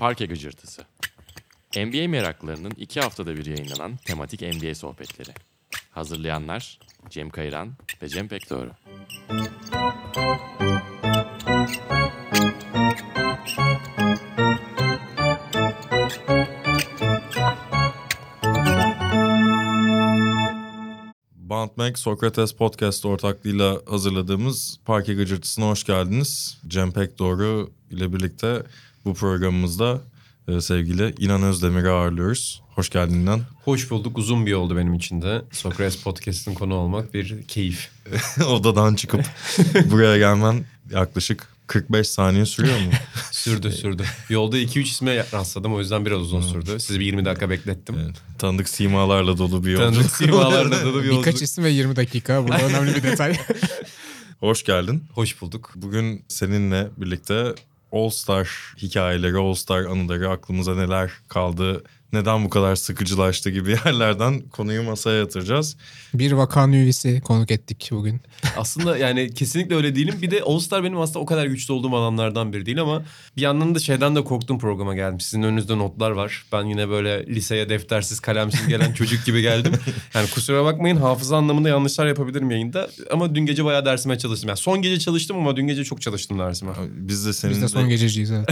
Parke Gıcırtısı. NBA meraklarının iki haftada bir yayınlanan tematik NBA sohbetleri. Hazırlayanlar Cem Kayran ve Cem Pekdoğru. Bantmek Sokrates Podcast ortaklığıyla hazırladığımız Parke Gıcırtısı'na hoş geldiniz. Cem Pekdoğru ile birlikte bu programımızda e, sevgili İnan Özdemir'i ağırlıyoruz. Hoş geldin İnan. Hoş bulduk. Uzun bir oldu benim için de. Sokrates Podcast'ın konu olmak bir keyif. Odadan çıkıp buraya gelmen yaklaşık 45 saniye sürüyor mu? Sürdü sürdü. Yolda 2-3 isme rastladım o yüzden biraz uzun sürdü. Sizi bir 20 dakika beklettim. Evet, tanıdık simalarla dolu bir yolculuk. Tanıdık simalarla dolu bir yolculuk. Birkaç isim ve 20 dakika. Burada önemli bir detay. Hoş geldin. Hoş bulduk. Bugün seninle birlikte All Star hikayeleri, All Star anıları, aklımıza neler kaldı, neden bu kadar sıkıcılaştı gibi yerlerden konuyu masaya yatıracağız. bir vakan üyesi konuk ettik bugün. Aslında yani kesinlikle öyle değilim. Bir de All Star benim aslında o kadar güçlü olduğum alanlardan biri değil ama bir yandan da şeyden de korktum programa geldim. Sizin önünüzde notlar var. Ben yine böyle liseye deftersiz kalemsiz gelen çocuk gibi geldim. Yani kusura bakmayın hafıza anlamında yanlışlar yapabilirim yayında. Ama dün gece bayağı dersime çalıştım. Yani son gece çalıştım ama dün gece çok çalıştım dersime. Biz de senin Biz de son gececiyiz evet.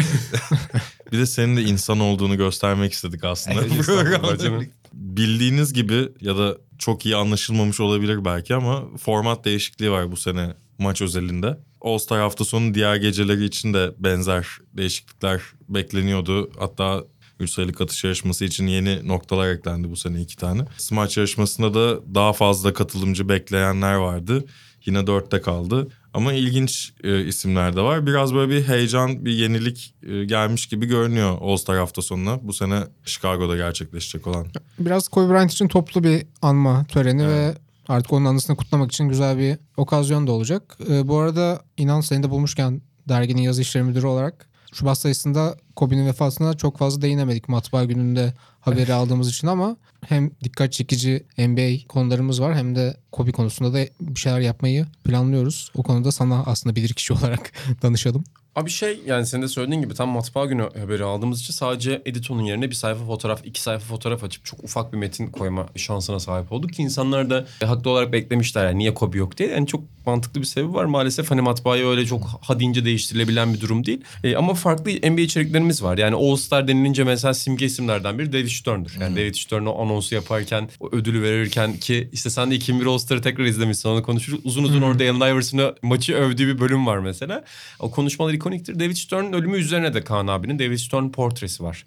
bir de senin de insan olduğunu göstermek istedik aslında. Programda. canım. Bildiğiniz gibi ya da çok iyi anlaşılmamış olabilir belki ama format değişikliği var bu sene maç özelinde. All Star hafta sonu diğer geceleri için de benzer değişiklikler bekleniyordu. Hatta 3 sayılık atış yarışması için yeni noktalar eklendi bu sene iki tane. Smaç yarışmasında da daha fazla katılımcı bekleyenler vardı. Yine dörtte kaldı. Ama ilginç e, isimler de var. Biraz böyle bir heyecan, bir yenilik e, gelmiş gibi görünüyor All Star hafta sonuna. Bu sene Chicago'da gerçekleşecek olan. Biraz Kobe Bryant için toplu bir anma töreni ve artık onun anısını kutlamak için güzel bir okazyon da olacak. Ee, bu arada inan seni de bulmuşken derginin yazı işleri müdürü olarak Şubat sayısında Kobe'nin vefatına çok fazla değinemedik matbaa gününde haberi aldığımız için ama hem dikkat çekici NBA konularımız var hem de Kobe konusunda da bir şeyler yapmayı planlıyoruz. O konuda sana aslında bilirkişi olarak danışalım. Abi şey yani senin de söylediğin gibi tam matbaa günü haberi aldığımız için sadece editonun yerine bir sayfa fotoğraf, iki sayfa fotoğraf açıp çok ufak bir metin koyma şansına sahip olduk ki insanlar da haklı olarak beklemişler yani niye Kobe yok diye. Yani çok mantıklı bir sebebi var. Maalesef hani matbaayı öyle çok ha deyince değiştirilebilen bir durum değil. E, ama farklı NBA içeriklerimiz var. Yani All Star denilince mesela simge isimlerden biri David Stern'dır. Yani David Stern o anonsu yaparken, o ödülü verirken ki işte sen de 2001 All Star'ı tekrar izlemişsin onu konuşuruz. Uzun uzun orada Allen Iverson'ı maçı övdüğü bir bölüm var mesela. O konuşmalar ikoniktir. David Stern'ın ölümü üzerine de Kaan abinin David Stern portresi var.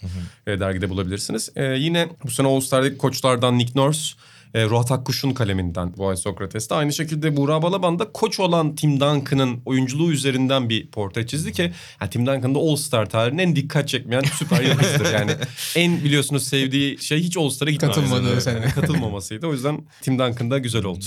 E, dergide bulabilirsiniz. E, yine bu sene All Star'daki koçlardan Nick Nurse, e, Ruhat Akkuş'un kaleminden bu ay Sokrates'te. Aynı şekilde Buğra Balaban da koç olan Tim Duncan'ın oyunculuğu üzerinden bir portre çizdi ki yani Tim Duncan da All Star tarihinin en dikkat çekmeyen süper yıldızıdır. Yani en biliyorsunuz sevdiği şey hiç All Star'a gitmez. Katılmadığı Yani. Katılmamasıydı. O yüzden Tim Duncan da güzel oldu.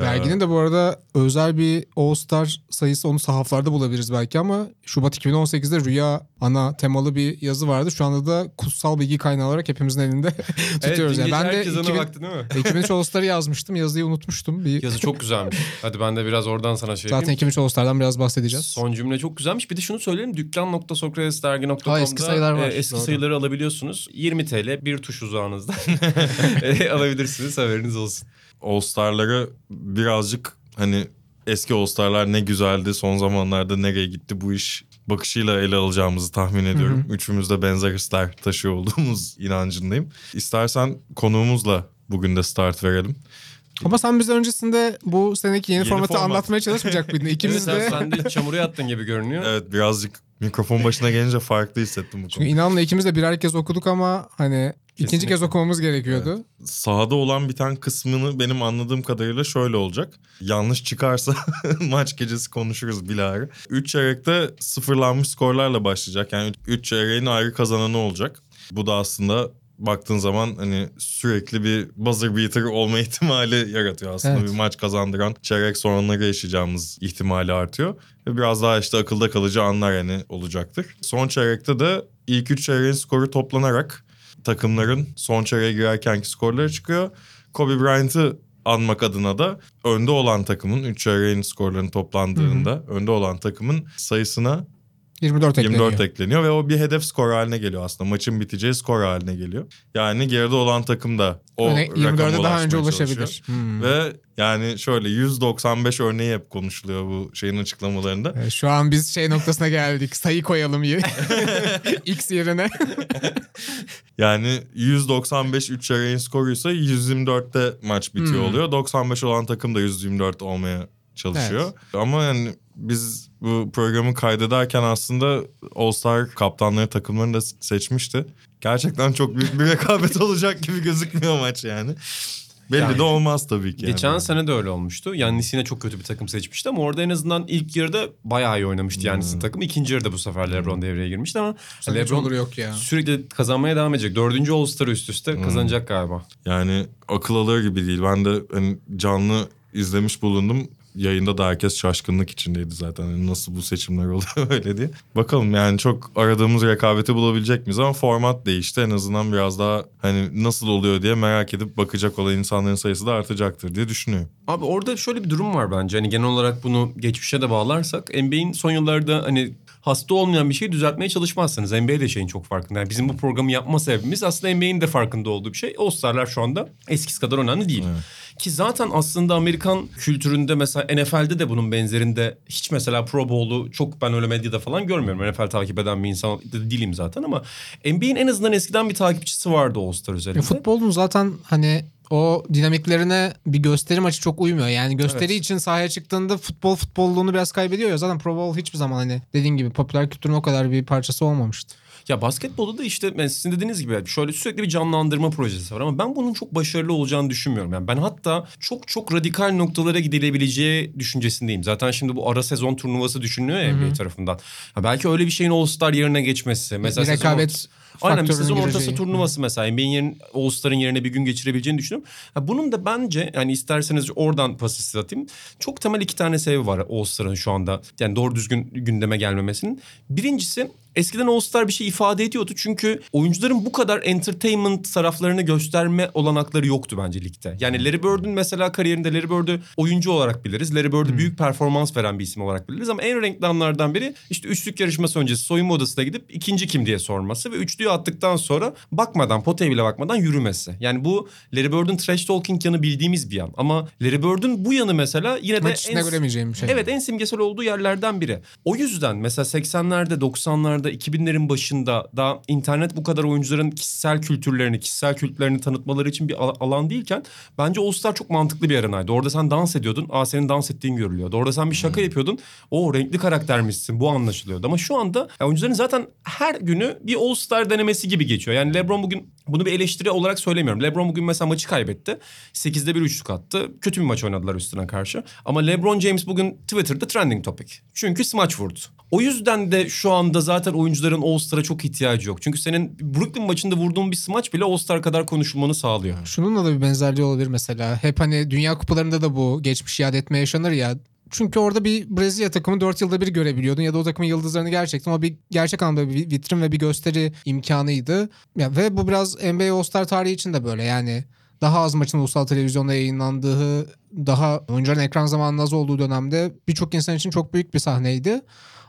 Derginin de bu arada özel bir All Star sayısı onu sahaflarda bulabiliriz belki ama Şubat 2018'de Rüya ana temalı bir yazı vardı. Şu anda da kutsal bilgi kaynağı olarak hepimizin elinde tutuyoruz. Evet, yani. Ben de herkes ona 2000, baktı değil mi? 2003 All Star'ı yazmıştım. Yazıyı unutmuştum. Bir, Yazı çok güzelmiş. Hadi ben de biraz oradan sana şey Zaten yapayım. 2003 All Star'dan biraz bahsedeceğiz. Son cümle çok güzelmiş. Bir de şunu söyleyelim. Dükkan.sokratesdergi.com'da eski sayılar var. e, eski Doğru. sayıları alabiliyorsunuz. 20 TL bir tuş uzağınızda e, alabilirsiniz. Haberiniz olsun. All Star'ları birazcık hani eski All Star'lar ne güzeldi, son zamanlarda nereye gitti bu iş bakışıyla ele alacağımızı tahmin ediyorum. Üçümüz de benzer hisler taşıyor olduğumuz inancındayım. İstersen konuğumuzla bugün de start verelim. Ama sen bize öncesinde bu seneki yeni, Yeni formatı format. anlatmaya çalışmayacak mıydın? İkimiz Evet, de... sen, sen de çamura yattın gibi görünüyor. Evet birazcık mikrofon başına gelince farklı hissettim bu Çünkü konuyu. inanla ikimiz de birer kez okuduk ama hani ikinci kez okumamız gerekiyordu. Sahada olan biten kısmını benim anladığım kadarıyla şöyle olacak. Yanlış çıkarsa maç gecesi konuşuruz bilahare. 3 çeyrekte sıfırlanmış skorlarla başlayacak. Yani 3 çeyreğin ayrı kazananı olacak. Bu da aslında baktığın zaman hani sürekli bir buzzer beater olma ihtimali yaratıyor aslında. Evet. Bir maç kazandıran çeyrek sonraları yaşayacağımız ihtimali artıyor. Ve biraz daha işte akılda kalıcı anlar yani olacaktır. Son çeyrekte de ilk 3 çeyreğin skoru toplanarak takımların son çeyreğe girerkenki skorları çıkıyor. Kobe Bryant'ı anmak adına da önde olan takımın 3 çeyreğin skorlarının toplandığında önde olan takımın sayısına 24 ekleniyor. 24 ekleniyor ve o bir hedef skor haline geliyor aslında. Maçın biteceği skor haline geliyor. Yani geride olan takım da o 24'e daha önce ulaşabilir. Hmm. Ve yani şöyle 195 örneği hep konuşuluyor bu şeyin açıklamalarında. Evet, Şu an biz şey noktasına geldik. Sayı koyalım X yerine. Yani 195 3 yarayın skoruysa 124'te maç bitiyor Hmm. oluyor. 95 olan takım da 124 olmaya çalışıyor. Ama yani biz bu programı kaydederken aslında All Star kaptanları takımlarını da seçmişti. Gerçekten çok büyük bir rekabet olacak gibi gözükmüyor maç yani. Belli Yani- de olmaz tabii ki. Geçen yani. sene de öyle olmuştu. Yannis yine çok kötü bir takım seçmişti ama orada en azından ilk yarıda bayağı iyi oynamıştı Yannis'in Hmm. takımı. İkinci yarıda bu sefer LeBron devreye girmişti ama Hiç LeBron olur yok ya. sürekli kazanmaya devam edecek. Dördüncü All-Star üst üste kazanacak galiba. Yani akıl alır gibi değil. Ben de hani canlı izlemiş bulundum. Yayında da herkes şaşkınlık içindeydi zaten. Hani nasıl bu seçimler oluyor öyle diye. Bakalım yani çok aradığımız rekabeti bulabilecek miyiz ama format değişti. En azından biraz daha hani nasıl oluyor diye merak edip bakacak olan insanların sayısı da artacaktır diye düşünüyorum. Abi orada şöyle bir durum var bence. Hani genel olarak bunu geçmişe de bağlarsak NBA'in son yıllarda hani hasta olmayan bir şeyi düzeltmeye çalışmazsınız. NBA de şeyin çok farkında. Yani bizim bu programı yapma sebebimiz aslında NBA'in de farkında olduğu bir şey. All-Star'lar şu anda eskisi kadar önemli değil. Ki zaten aslında Amerikan kültüründe mesela NFL'de de bunun benzerinde hiç mesela Pro Bowl'u çok ben öyle medyada falan görmüyorum. NFL takip eden bir insan de değilim zaten ama NBA'in en azından eskiden bir takipçisi vardı All-Star üzerinde. Ya futbolun zaten hani o dinamiklerine bir gösteri maçı çok uymuyor. Yani gösteri Evet. için sahaya çıktığında futbol futbolluğunu biraz kaybediyor ya. Zaten Pro Bowl hiçbir zaman hani dediğin gibi popüler kültürün o kadar bir parçası olmamıştı. Ya basketbolda da işte ben sizin dediğiniz gibi şöyle sürekli bir canlandırma projesi var ama ben bunun çok başarılı olacağını düşünmüyorum. Yani ben hatta çok çok radikal noktalara gidilebileceği düşüncesindeyim. Zaten şimdi bu ara sezon turnuvası düşünülüyor ya NBA tarafından. Ha belki öyle bir şeyin All-Star yerine geçmesi. Mesela bir sezon rekabet orta- Aynen bir sezon ortası gireceği. turnuvası mesela. NBA'in yerin, All-Star'ın yerine bir gün geçirebileceğini düşünüyorum. Ha, bunun da bence yani isterseniz oradan pas size atayım. Çok temel iki tane sebebi var All-Star'ın şu anda. Yani doğru düzgün gündeme gelmemesinin. Birincisi Eskiden All-Star bir şey ifade ediyordu. Çünkü oyuncuların bu kadar entertainment taraflarını gösterme olanakları yoktu bence ligde. Yani Larry Bird'ün mesela kariyerinde Larry Bird'ü oyuncu olarak biliriz. Larry Bird'ü büyük performans veren bir isim olarak biliriz. Ama en renkli anlardan biri işte üçlük yarışması öncesi soyunma odasına gidip ikinci kim diye sorması. Ve üçlüyü attıktan sonra bakmadan potaya bile bakmadan yürümesi. Yani bu Larry Bird'ün trash talking yanı bildiğimiz bir yan. Ama Larry Bird'ün bu yanı mesela yine de Maç içinde göremeyeceğim bir şey. Evet en simgesel olduğu yerlerden biri. O yüzden mesela 80'lerde 90'larda 2000'lerin başında da internet bu kadar oyuncuların kişisel kültürlerini, kişisel kültürlerini tanıtmaları için bir al- alan değilken bence All Star çok mantıklı bir arenaydı. Orada sen dans ediyordun. Aa senin dans ettiğin görülüyordu. Orada sen bir şaka yapıyordun. O renkli karaktermişsin. Bu anlaşılıyordu. Ama şu anda ya oyuncuların zaten her günü bir All Star denemesi gibi geçiyor. Yani LeBron bugün bunu bir eleştiri olarak söylemiyorum. LeBron bugün mesela maçı kaybetti. 8'de bir üçlük attı. Kötü bir maç oynadılar üstüne karşı. Ama LeBron James bugün Twitter'da trending topic. Çünkü smaç vurdu. O yüzden de şu anda zaten oyuncuların All-Star'a çok ihtiyacı yok. Çünkü senin Brooklyn maçında vurduğun bir smaç bile All-Star kadar konuşulmanı sağlıyor. Şununla da bir benzerliği olabilir mesela. Hep hani dünya kupalarında da bu geçmiş iade etme yaşanır ya. Çünkü orada bir Brezilya takımı 4 yılda bir görebiliyordun ya da o takımın yıldızlarını gerçekten o bir gerçek anlamda bir vitrin ve bir gösteri imkanıydı. Ya ve bu biraz NBA All-Star tarihi için de böyle yani daha az maçın ulusal televizyonda yayınlandığı, daha oyuncuların ekran zamanının az olduğu dönemde birçok insan için çok büyük bir sahneydi.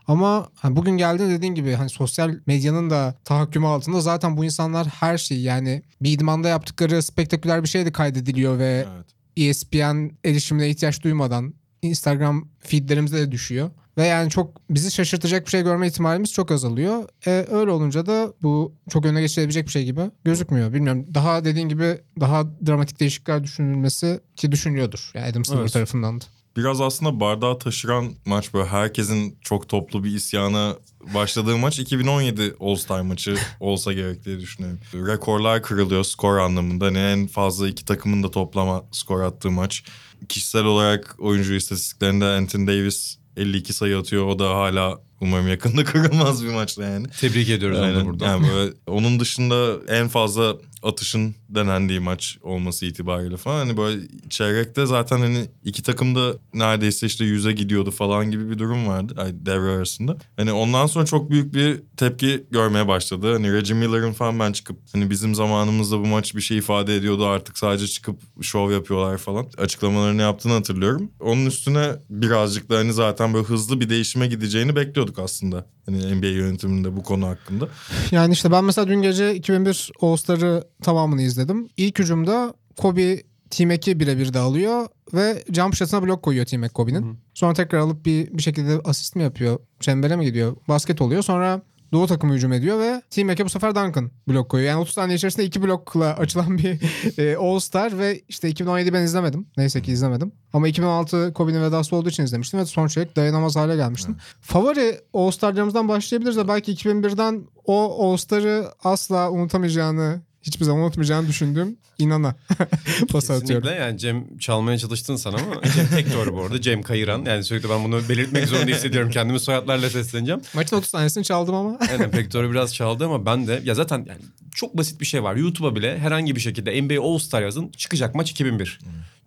Ama hani bugün geldiğinde dediğin gibi hani sosyal medyanın da tahakkümü altında zaten bu insanlar her şeyi yani bir idmanda yaptıkları spektaküler bir şey de kaydediliyor ve Evet. ESPN erişimine ihtiyaç duymadan Instagram feedlerimizde de düşüyor. Ve yani çok bizi şaşırtacak bir şey görme ihtimalimiz çok azalıyor. E, öyle olunca da bu çok öne geçirebilecek bir şey gibi gözükmüyor. Bilmiyorum daha dediğin gibi daha dramatik değişiklikler düşünülmesi ki düşünülüyordur. Yani Adam Silver Evet. tarafından da. Biraz aslında bardağı taşıran maç böyle herkesin çok toplu bir isyana başladığı maç 2017 All-Star maçı olsa gerek diye düşünüyorum. Rekorlar kırılıyor skor anlamında. Hani en fazla iki takımın da toplama skor attığı maç. Kişisel olarak oyuncu istatistiklerinde Anthony Davis 52 sayı atıyor. O da hala umarım yakında kırılmaz bir maçta yani. Tebrik ediyoruz onu da Aynen. burada. Yani böyle onun dışında en fazla atışın denendiği maç olması itibariyle falan. Hani böyle çeyrekte zaten hani iki takım da neredeyse işte yüze gidiyordu falan gibi bir durum vardı. Ay, devre arasında. Hani ondan sonra çok büyük bir tepki görmeye başladı. Hani Reggie Miller'ın falan ben çıkıp hani bizim zamanımızda bu maç bir şey ifade ediyordu artık sadece çıkıp şov yapıyorlar falan. Açıklamalarını yaptığını hatırlıyorum. Onun üstüne birazcık da hani zaten böyle hızlı bir değişime gideceğini bekliyorduk aslında. Hani NBA yönetiminde bu konu hakkında. Yani işte ben mesela dün gece 2001 All-Star'ı tamamını izledim. İlk hücumda Kobe Team Mac'i birebir de alıyor ve jump shot'ına blok koyuyor Team Mac Kobe'nin. Sonra tekrar alıp bir, bir şekilde asist mi yapıyor? Çembere mi gidiyor? Basket oluyor. Sonra Doğu takımı hücum ediyor ve Team Mac'e bu sefer Duncan blok koyuyor. Yani 30 saniye içerisinde iki blokla açılan bir e, All-Star ve işte 2017 ben izlemedim. Neyse ki izlemedim. Ama 2016 Kobe'nin vedası olduğu için izlemiştim ve son çeyrek dayanamaz hale gelmiştim. Favori All-Star'larımızdan başlayabiliriz de belki 2001'den o All-Star'ı asla unutamayacağını hiçbir zaman unutmayacağını düşündüğüm inana pas atıyorum. Yani Cem çalmaya çalıştın sana ama Cem tek doğru bu arada. Cem Kayıran. Yani sürekli ben bunu belirtmek zorunda hissediyorum. Kendimi soyadlarla sesleneceğim. Maçın 30 tanesini çaldım ama. Aynen Pektor'u biraz çaldı ama ben de ya zaten yani çok basit bir şey var. YouTube'a bile herhangi bir şekilde NBA All Star yazın çıkacak maç 2001.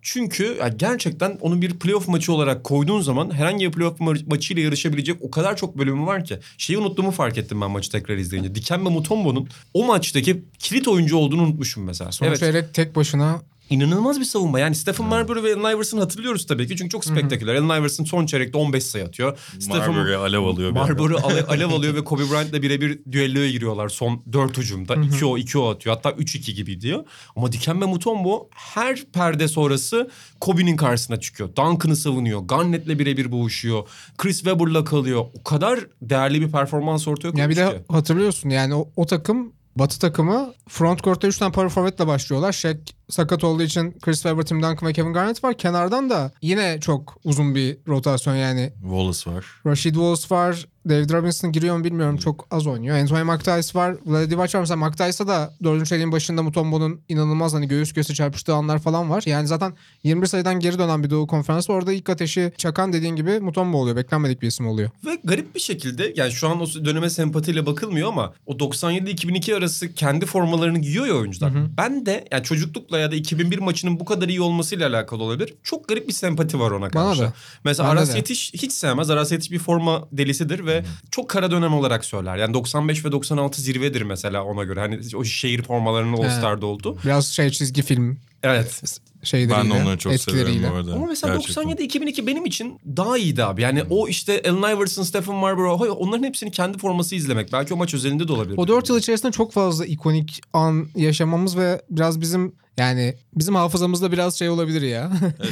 Çünkü ya gerçekten onu bir playoff maçı olarak koyduğun zaman herhangi bir playoff ma- maçıyla yarışabilecek o kadar çok bölümü var ki. Şeyi unuttuğumu fark ettim ben maçı tekrar izleyince. Dikembe Mutombo'nun o maçtaki kilit oyuncu olduğunu unutmuşum mesela. Son evet. çeyrek tek başına İnanılmaz bir savunma. Yani Stephen Marbury ve Allen Iverson hatırlıyoruz tabii ki. Çünkü çok spektaküler. Allen Iverson son çeyrekte 15 sayı atıyor. Marbury alev alıyor. Marbury ale- alev alıyor ve Kobe Bryant'la birebir düelloya giriyorlar son 4 hücumda. 2 o 2 o atıyor. Hatta 3-2 gibi diyor. Ama Dikembe Mutombo her perde sonrası Kobe'nin karşısına çıkıyor. Duncan'ı savunuyor. Garnett'le birebir boğuşuyor. Chris Webber'la kalıyor. O kadar değerli bir performans ortaya koymuş Ya bir ki. de hatırlıyorsun yani o, o takım Batı takımı front court'ta 3 tane power forward'la başlıyorlar. Shaq sakat olduğu için Chris Webber, Tim Duncan ve Kevin Garnett var. Kenardan da yine çok uzun bir rotasyon yani. Wallace var. Rashid Wallace var. David Robinson giriyor mu bilmiyorum. Çok az oynuyor. Anthony McTyess var. Vlade Divac var. Mesela McTyess'a da 4. çeyreğin başında Mutombo'nun inanılmaz hani göğüs göğüse çarpıştığı anlar falan var. Yani zaten 21 sayıdan geri dönen bir Doğu Konferansı. Orada ilk ateşi çakan dediğin gibi Mutombo oluyor. Beklenmedik bir isim oluyor. Ve garip bir şekilde yani şu an o döneme sempatiyle bakılmıyor ama o 97-2002 arası kendi formalarını giyiyor ya oyuncular. Ben de yani çocuklukla ya da 2001 maçının bu kadar iyi olmasıyla alakalı olabilir. Çok garip bir sempati var ona karşı. da. Mesela Bende Aras de. Yetiş hiç sevmez. Aras Yetiş bir forma delisidir ve çok kara dönem olarak söyler. Yani 95 ve 96 zirvedir mesela ona göre. Hani o şehir formalarının All Star'da oldu. Biraz şey çizgi film Evet. şeyleriyle, Ben de onları çok etkileriyle. seviyorum bu arada. Ama mesela Gerçekten. 97-2002 benim için daha iyiydi abi. Yani o işte Allen Iverson, Stephen hay- onların hepsini kendi forması izlemek. Belki o maç özelinde de olabilir. O 4 yıl içerisinde çok fazla ikonik an yaşamamız ve biraz bizim yani bizim hafızamızda biraz şey olabilir ya.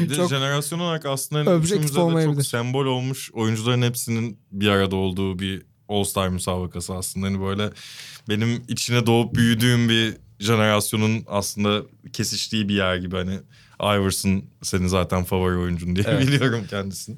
De çok jenerasyon olarak aslında hani objektif de olmayabilir. çok sembol olmuş oyuncuların hepsinin bir arada olduğu bir All-Star müsabakası aslında. Hani böyle benim içine doğup büyüdüğüm bir jenerasyonun aslında kesiştiği bir yer gibi hani Iverson senin zaten favori oyuncun diye Evet. biliyorum kendisini.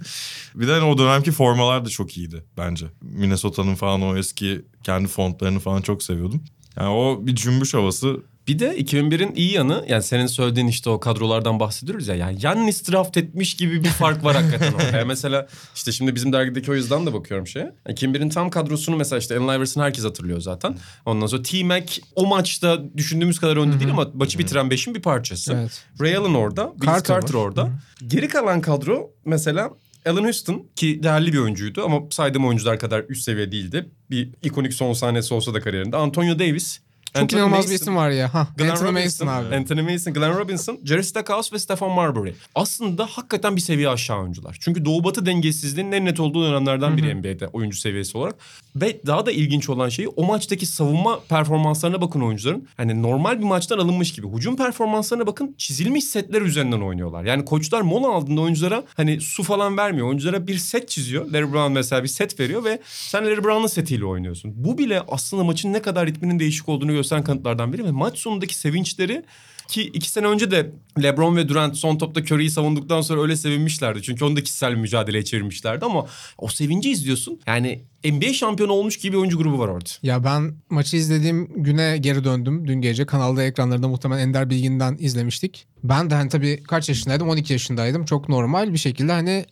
Bir de hani o dönemki formalar da çok iyiydi bence. Minnesota'nın falan o eski kendi fontlarını falan çok seviyordum. Yani o bir cümbüş havası Bir de 2001'in iyi yanı yani senin söylediğin işte o kadrolardan bahsediyoruz ya. Yani Yannis draft etmiş gibi bir fark var hakikaten orada. Yani mesela işte şimdi bizim dergideki o yüzden de bakıyorum şeye. 2001'in tam kadrosunu mesela işte Allen Iverson herkes hatırlıyor zaten. Ondan sonra T-Mac o maçta düşündüğümüz kadar önde değil ama maçı bitiren beşin bir parçası. Evet. Ray Allen orada. Carter Carter, var. orada. Geri kalan kadro mesela Allen Houston ki değerli bir oyuncuydu ama saydığım oyuncular kadar üst seviye değildi. Bir ikonik son sahnesi olsa da kariyerinde. Antonio Davis. Çok Anthony inanılmaz Mason, bir isim var ya. Ha, Glenn Anthony Robinson, Mason abi. Anthony Mason, Glenn Robinson, Jerry Stackhouse ve Stephen Marbury. Aslında hakikaten bir seviye aşağı oyuncular. Çünkü Doğu Batı dengesizliğinin en net olduğu dönemlerden biri NBA'de oyuncu seviyesi olarak. Ve daha da ilginç olan şey o maçtaki savunma performanslarına bakın oyuncuların. Hani normal bir maçtan alınmış gibi. Hücum performanslarına bakın çizilmiş setler üzerinden oynuyorlar. Yani koçlar mola aldığında oyunculara hani su falan vermiyor. Oyunculara bir set çiziyor. Larry Brown mesela bir set veriyor ve sen Larry Brown'ın setiyle oynuyorsun. Bu bile aslında maçın ne kadar ritminin değişik olduğunu gösteren kanıtlardan biri ve maç sonundaki sevinçleri ki iki sene önce de LeBron ve Durant son topta Curry'i savunduktan sonra öyle sevinmişlerdi. Çünkü onu da kişisel mücadeleye çevirmişlerdi ama o sevinci izliyorsun. Yani NBA şampiyonu olmuş gibi bir oyuncu grubu var orada. Ya ben maçı izlediğim güne geri döndüm dün gece. Kanalda ekranlarında muhtemelen Ender Bilgin'den izlemiştik. Ben de hani tabii kaç yaşındaydım? 12 yaşındaydım. Çok normal bir şekilde hani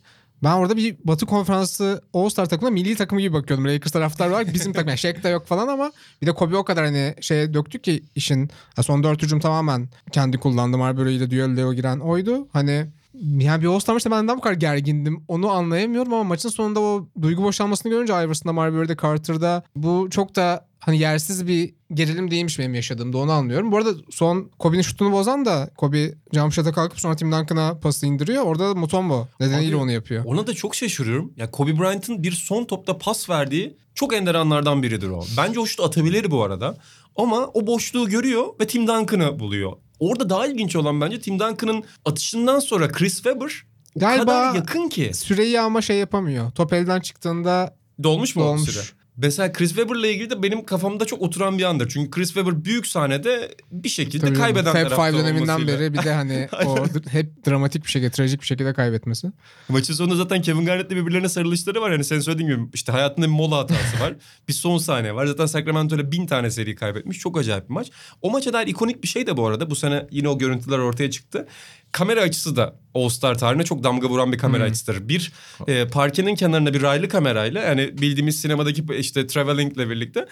ben orada bir Batı Konferansı All-Star takımına milli takımı gibi bakıyordum. Lakers taraftar var. Bizim takım yani Shaq da yok falan ama bir de Kobe o kadar hani şeye döktü ki işin son dört hücum tamamen kendi kullandı. Marbury ile düelloya giren oydu. Hani yani bir All-Star maçta ben neden bu kadar gergindim onu anlayamıyorum ama maçın sonunda o duygu boşalmasını görünce Iverson'da, Marbury'de, Carter'da bu çok da hani yersiz bir gerilim değilmiş benim yaşadığımda onu anlıyorum. Bu arada son Kobe'nin şutunu bozan da Kobe jump shot'a kalkıp sonra Tim Duncan'a pası indiriyor. Orada da Mutombo nedeniyle Abi, onu yapıyor. Ona da çok şaşırıyorum. Ya Kobe Bryant'ın bir son topta pas verdiği çok ender anlardan biridir o. Bence o şut atabilir bu arada. Ama o boşluğu görüyor ve Tim Duncan'ı buluyor. Orada daha ilginç olan bence Tim Duncan'ın atışından sonra Chris Webber Galiba- kadar yakın ki. Süreyi ama şey yapamıyor. Top elden çıktığında Dolmuş mu Dolmuş. süre? Mesela Chris Webber'la ilgili de benim kafamda çok oturan bir andır. Çünkü Chris Webber büyük sahnede bir şekilde tabii kaybeden Fab tarafta Five döneminden olmasıyla. beri bir de hani o hep dramatik bir şekilde, trajik bir şekilde kaybetmesi. Maçın sonunda zaten Kevin Garnett'le birbirlerine sarılışları var. Yani sen söylediğin gibi işte hayatında bir mola hatası var. bir son saniye var. Zaten Sacramento'yla bin tane seri kaybetmiş. Çok acayip bir maç. O maça dair ikonik bir şey de bu arada. Bu sene yine o görüntüler ortaya çıktı. Kamera açısı da All-Star tarihine çok damga vuran bir kamera açısıdır. Bir e, parkenin kenarına bir raylı kamerayla yani bildiğimiz sinemadaki işte traveling'le birlikte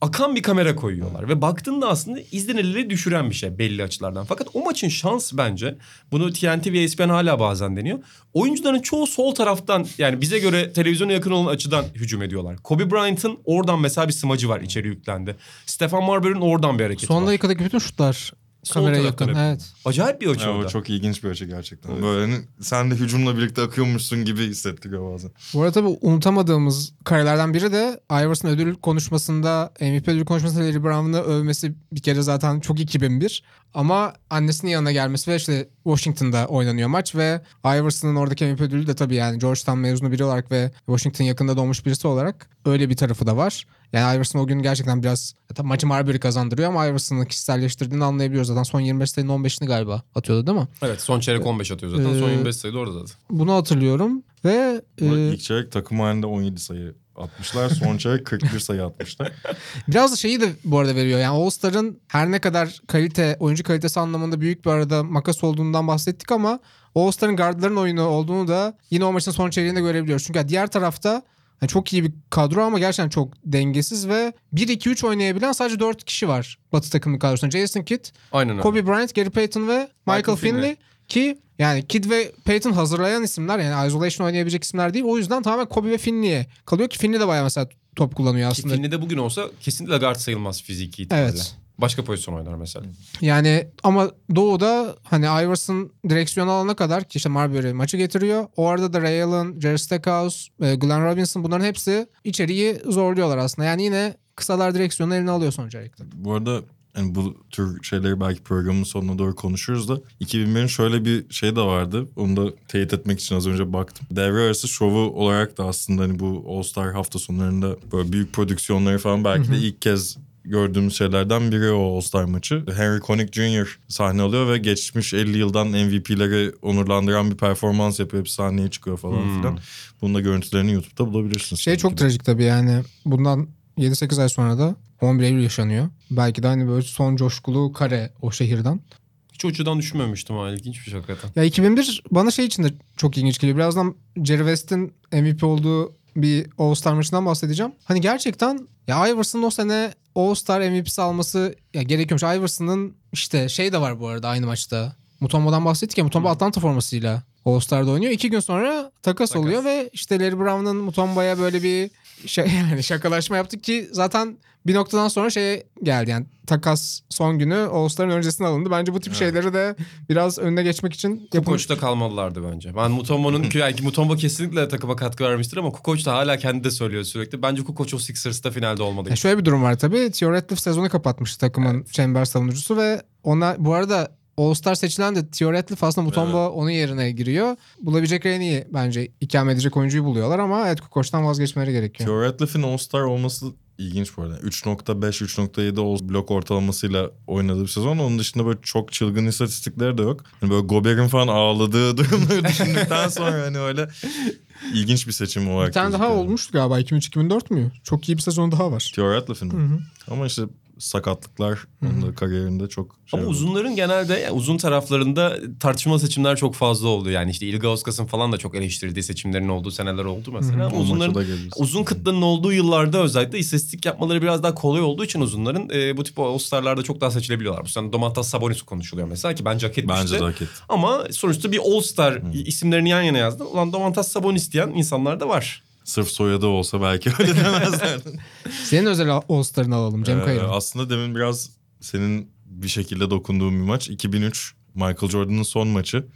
akan bir kamera koyuyorlar. Ve baktığında aslında izlenirleri düşüren bir şey belli açılardan. Fakat o maçın şans bence bunu TNT ve ESPN hala bazen deniyor. Oyuncuların çoğu sol taraftan yani bize göre televizyona yakın olan açıdan hücum ediyorlar. Kobe Bryant'ın oradan mesela bir smacı var içeri yüklendi. Stefan Marbury'nin oradan bir hareketi Son var. dakikadaki bütün şutlar kameraya yakın. hep. Evet. Acayip bir açı Ya, o orada. çok ilginç bir açı gerçekten. Böyle hani sen de hücumla birlikte akıyormuşsun gibi hissettiriyor bazen. Bu arada tabii unutamadığımız karelerden biri de Iverson ödül konuşmasında MVP ödül konuşmasında Larry Brown'u övmesi bir kere zaten çok 2001. Ama annesinin yanına gelmesi ve işte Washington'da oynanıyor maç ve Iverson'ın oradaki MVP ödülü de tabii yani Georgetown mezunu biri olarak ve Washington yakında doğmuş birisi olarak öyle bir tarafı da var. Yani Iverson o gün gerçekten biraz tabii maçı Marbury kazandırıyor ama Iverson'ı kişiselleştirdiğini anlayabiliyoruz zaten. Son 25 sayının 15'ini galiba atıyordu değil mi? Evet son çeyrek 15 atıyor zaten. Son Ee, 25 sayıda orada zaten. Bunu hatırlıyorum ve e, ilk çeyrek takım halinde 17 sayı atmışlar. Son çeyrek 41 sayı atmışlar. Biraz da şeyi de bu arada veriyor. Yani All-Star'ın her ne kadar kalite, oyuncu kalitesi anlamında büyük bir arada makas olduğundan bahsettik ama All-Star'ın guardların oyunu olduğunu da yine o maçın son çeyreğinde görebiliyoruz. Çünkü diğer tarafta yani çok iyi bir kadro ama gerçekten çok dengesiz ve 1-2-3 oynayabilen sadece 4 kişi var Batı takımı kadrosunda. Jason Kidd, Aynen öyle. Kobe Bryant, Gary Payton ve Michael, Michael Finley. Finley. Ki yani Kidd ve Payton hazırlayan isimler yani isolation oynayabilecek isimler değil. O yüzden tamamen Kobe ve Finley'e kalıyor ki Finley de bayağı mesela top kullanıyor aslında. Finley de bugün olsa kesinlikle guard sayılmaz fiziki itibariyle. Evet. Başka pozisyon oynar mesela. Yani ama Doğu'da hani Iverson direksiyon alana kadar ki işte Marbury maçı getiriyor. O arada da Ray Allen, Jerry Stackhouse, e, Glenn Robinson bunların hepsi içeriği zorluyorlar aslında. Yani yine kısalar direksiyonu eline alıyor sonuç olarak. Bu arada yani bu tür şeyleri belki programın sonuna doğru konuşuruz da 2001'in şöyle bir şey de vardı. Onu da teyit etmek için az önce baktım. Devre arası şovu olarak da aslında hani bu All Star hafta sonlarında böyle büyük prodüksiyonları falan belki de ilk kez gördüğümüz şeylerden biri o All Star maçı. Henry Connick Jr. sahne alıyor ve geçmiş 50 yıldan MVP'leri onurlandıran bir performans yapıyor. Hep sahneye çıkıyor falan Hmm. filan. Bunun da görüntülerini YouTube'da bulabilirsiniz. Şey çok de. trajik tabii yani bundan 7-8 ay sonra da 11 Eylül yaşanıyor. Belki de hani böyle son coşkulu kare o şehirden. Hiç o açıdan düşünmemiştim ha. İlginç bir şey hakikaten. Ya 2001 bana şey için de çok ilginç geliyor. Birazdan Jerry West'in MVP olduğu bir All-Star maçından bahsedeceğim. Hani gerçekten ya Iverson'ın o sene All-Star MVP'si alması ya gerekiyormuş. Iverson'ın işte şey de var bu arada aynı maçta. Mutomba'dan bahsettik ya Mutomba Atlanta formasıyla All-Star'da oynuyor. İki gün sonra takas, Takas. oluyor ve işte Larry Brown'un Mutomba'ya böyle bir yani şakalaşma yaptık ki zaten bir noktadan sonra şeye geldi yani takas son günü All-Star'ın öncesine alındı. Bence bu tip şeyleri de biraz önüne geçmek için yapılmış. Kukoç'ta kalmalılardı bence. Ben Mutomba'nın belki Mutomba kesinlikle takıma katkı vermiştir ama Kukoç da hala kendi de söylüyor sürekli. Bence Kukoç o Sixers'ta finalde olmalı. Ya şöyle bir durum var tabii. Theo sezonu kapatmış takımın çember savunucusu ve ona bu arada All-Star seçilen de Theo Ratliff aslında Mutombo onun yerine giriyor. Bulabilecek en iyi bence ikame edecek oyuncuyu buluyorlar ama evet Kukoç'tan vazgeçmeleri gerekiyor. Theo Ratliff'in All-Star olması ilginç bu arada. 3.5-3.7 All blok ortalamasıyla oynadığı bir sezon. Onun dışında böyle çok çılgın istatistikleri de yok. Hani böyle Gobert'in falan ağladığı durumları düşündükten sonra hani öyle ilginç bir seçim olarak Bir tane daha gözüküyor. olmuştu galiba 2003-2004 mü? Çok iyi bir sezon daha var. Theo Ratliff'in. Ama işte sakatlıklar onun kariyerinde çok şey Ama oldu. uzunların genelde yani uzun taraflarında tartışmalı seçimler çok fazla oldu. Yani işte Ilgauskas falan da çok eleştirildiği seçimlerin olduğu seneler oldu mesela. Ama uzunların uzun kıtlanın olduğu yıllarda özellikle istatistik yapmaları biraz daha kolay olduğu için uzunların e, bu tip All-Star'larda çok daha seçilebiliyorlar. Bu sene Domantas Sabonis konuşuluyor mesela ki bence hak etmişti. Bence de hak etti. Ama sonuçta bir All-Star isimlerini yan yana yazdın. Ulan Domantas Sabonis diyen insanlar da var. Sırf soyadı olsa belki öyle demezlerdi. Senin özel All-Star'ını alalım Cem Ee, aslında demin biraz senin bir şekilde dokunduğun bir maç. 2003 Michael Jordan'ın son maçı.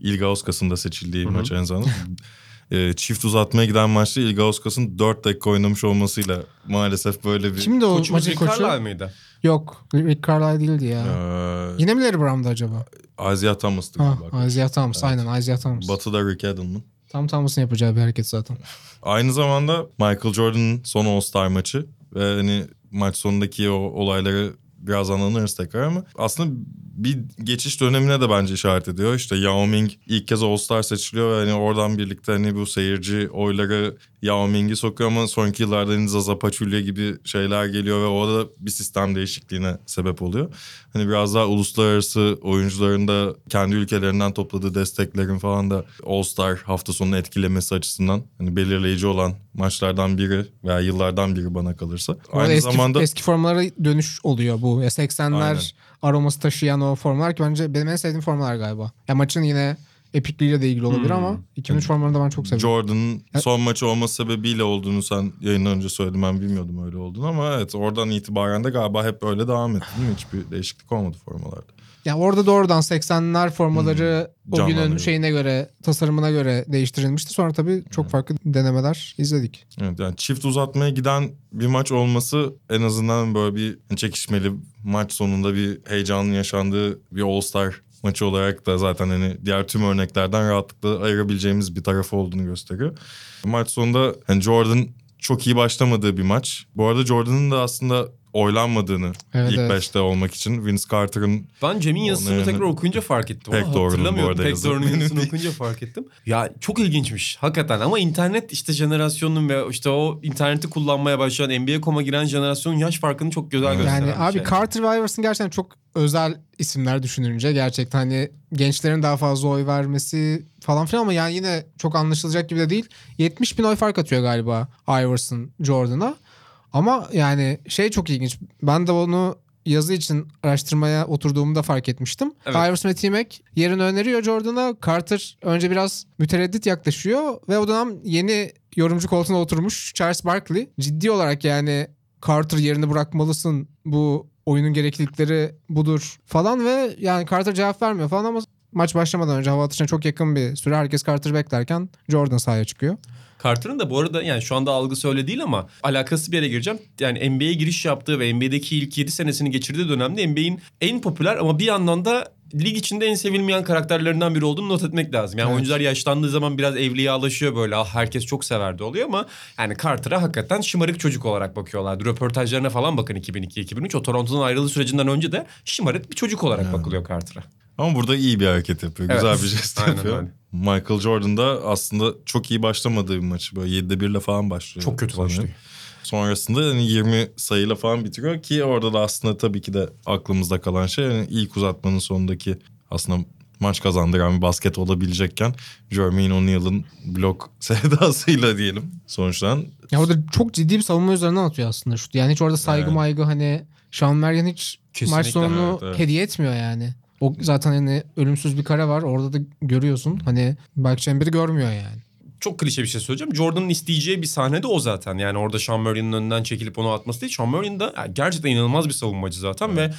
Ilgauskas'ın da seçildiği maç en zamanda. Ee, çift uzatmaya giden maçta Ilgauskas'ın 4 dakika oynamış olmasıyla maalesef böyle bir... Kimdi o Koçumuz maçın Rick koçu? Carlisle mıydı? Yok. Rick Carlisle değildi ya. Ee, Yine mi Larry Brown'du acaba? Isaiah Thomas'tı Ha, galiba. Isaiah Thomas. Aynen Isaiah Thomas. Batı'da Rick Edelman. Tam Thomas'ın yapacağı bir hareket zaten. Aynı zamanda Michael Jordan'ın son All-Star maçı ve hani maç sonundaki o olayları biraz anlanırız tekrar ama aslında bir geçiş dönemine de bence işaret ediyor. İşte Yao Ming ilk kez All-Star seçiliyor ve hani oradan birlikte hani bu seyirci oyları Yao Ming'i sokuyor ama sonraki yıllarda hani Zaza Pachulia gibi şeyler geliyor ve o da bir sistem değişikliğine sebep oluyor. Hani biraz daha uluslararası oyuncuların da kendi ülkelerinden topladığı desteklerin falan da All-Star hafta sonunu etkilemesi açısından hani belirleyici olan maçlardan biri veya yıllardan biri bana kalırsa. Bu arada Aynı eski, zamanda eski formlara dönüş oluyor bu. Ya 80'ler Aynen. aroması taşıyan o formlar ki bence benim en sevdiğim formlar galiba. Ya maçın yine epikliğiyle de ilgili olabilir Hmm. ama 2003 formlarını da ben çok seviyorum. Jordan'ın son maçı olması sebebiyle olduğunu sen yayından önce söyledin ben bilmiyordum öyle olduğunu ama evet oradan itibaren de galiba hep öyle devam etti değil mi? Hiçbir değişiklik olmadı formalarda. Ya orada doğrudan 80'ler formaları o günün şeyine göre, tasarımına göre değiştirilmişti. Sonra tabii çok farklı denemeler izledik. Evet yani çift uzatmaya giden bir maç olması en azından böyle bir çekişmeli maç sonunda bir heyecanın yaşandığı bir All-Star maçı olarak da zaten hani diğer tüm örneklerden rahatlıkla ayırabileceğimiz bir tarafı olduğunu gösteriyor. Maç sonunda hani Jordan çok iyi başlamadığı bir maç. Bu arada Jordan'ın da aslında oylanmadığını Evet, ilk evet. beşte olmak için Vince Carter'ın Ben Cem'in yazısını tekrar okuyunca fark ettim. Pek doğrudur bu arada Pek doğru'nun yazısını okuyunca fark ettim. Ya çok ilginçmiş hakikaten ama internet işte jenerasyonun ve işte o interneti kullanmaya başlayan NBA.com'a giren jenerasyonun yaş farkını çok güzel Evet. gösteren Yani bir abi şey. Carter ve Iverson gerçekten çok özel isimler düşününce gerçekten hani gençlerin daha fazla oy vermesi falan filan ama yani yine çok anlaşılacak gibi de değil. 70 bin oy fark atıyor galiba Iverson Jordan'a. Ama yani şey çok ilginç. Ben de onu yazı için araştırmaya oturduğumda fark etmiştim. Evet. Iverson ve T-Mac yerini öneriyor Jordan'a. Carter önce biraz mütereddit yaklaşıyor ve o dönem yeni yorumcu koltuğuna oturmuş Charles Barkley. Ciddi olarak yani Carter yerini bırakmalısın bu oyunun gereklilikleri budur falan ve yani Carter cevap vermiyor falan ama maç başlamadan önce hava atışına çok yakın bir süre herkes Carter beklerken Jordan sahaya çıkıyor. Carter'ın da bu arada yani şu anda algısı öyle değil ama alakası bir yere gireceğim. Yani NBA'ye giriş yaptığı ve NBA'deki ilk 7 senesini geçirdiği dönemde NBA'in en popüler ama bir yandan da lig içinde en sevilmeyen karakterlerinden biri olduğunu not etmek lazım. Yani Evet. oyuncular yaşlandığı zaman biraz evliyalaşıyor böyle. Ah herkes çok severdi oluyor ama yani Carter'a hakikaten şımarık çocuk olarak bakıyorlardı. Röportajlarına falan bakın 2002-2003. O Toronto'dan ayrılığı sürecinden önce de şımarık bir çocuk olarak bakılıyor Carter'a. ama burada iyi bir hareket yapıyor. Evet. Güzel bir jest Aynen yapıyor. öyle. Michael Jordan da aslında çok iyi başlamadığı bir maçı. Böyle 7'de 1'le falan başlıyor. Çok kötü sanırım. başlıyor. Sonrasında hani 20 sayıyla falan bitiriyor ki orada da aslında tabii ki de aklımızda kalan şey yani ilk uzatmanın sonundaki aslında maç kazandıran bir basket olabilecekken Jermaine O'Neal'ın blok sevdasıyla diyelim sonuçtan. Ya orada çok ciddi bir savunma üzerinden atıyor aslında şutu. Yani hiç orada saygı Evet. maygı hani Sean Marion hiç Kesinlikle, maç sonunu evet, evet. hediye etmiyor yani. O zaten hani ölümsüz bir kare var. Orada da görüyorsun. Hani Mike Chamber'ı görmüyor yani. çok klişe bir şey söyleyeceğim. Jordan'ın isteyeceği bir sahne de o zaten. Yani orada Sean Murray'nin önünden çekilip onu atması değil. Sean Murray'nin de gerçekten inanılmaz bir savunmacı zaten ve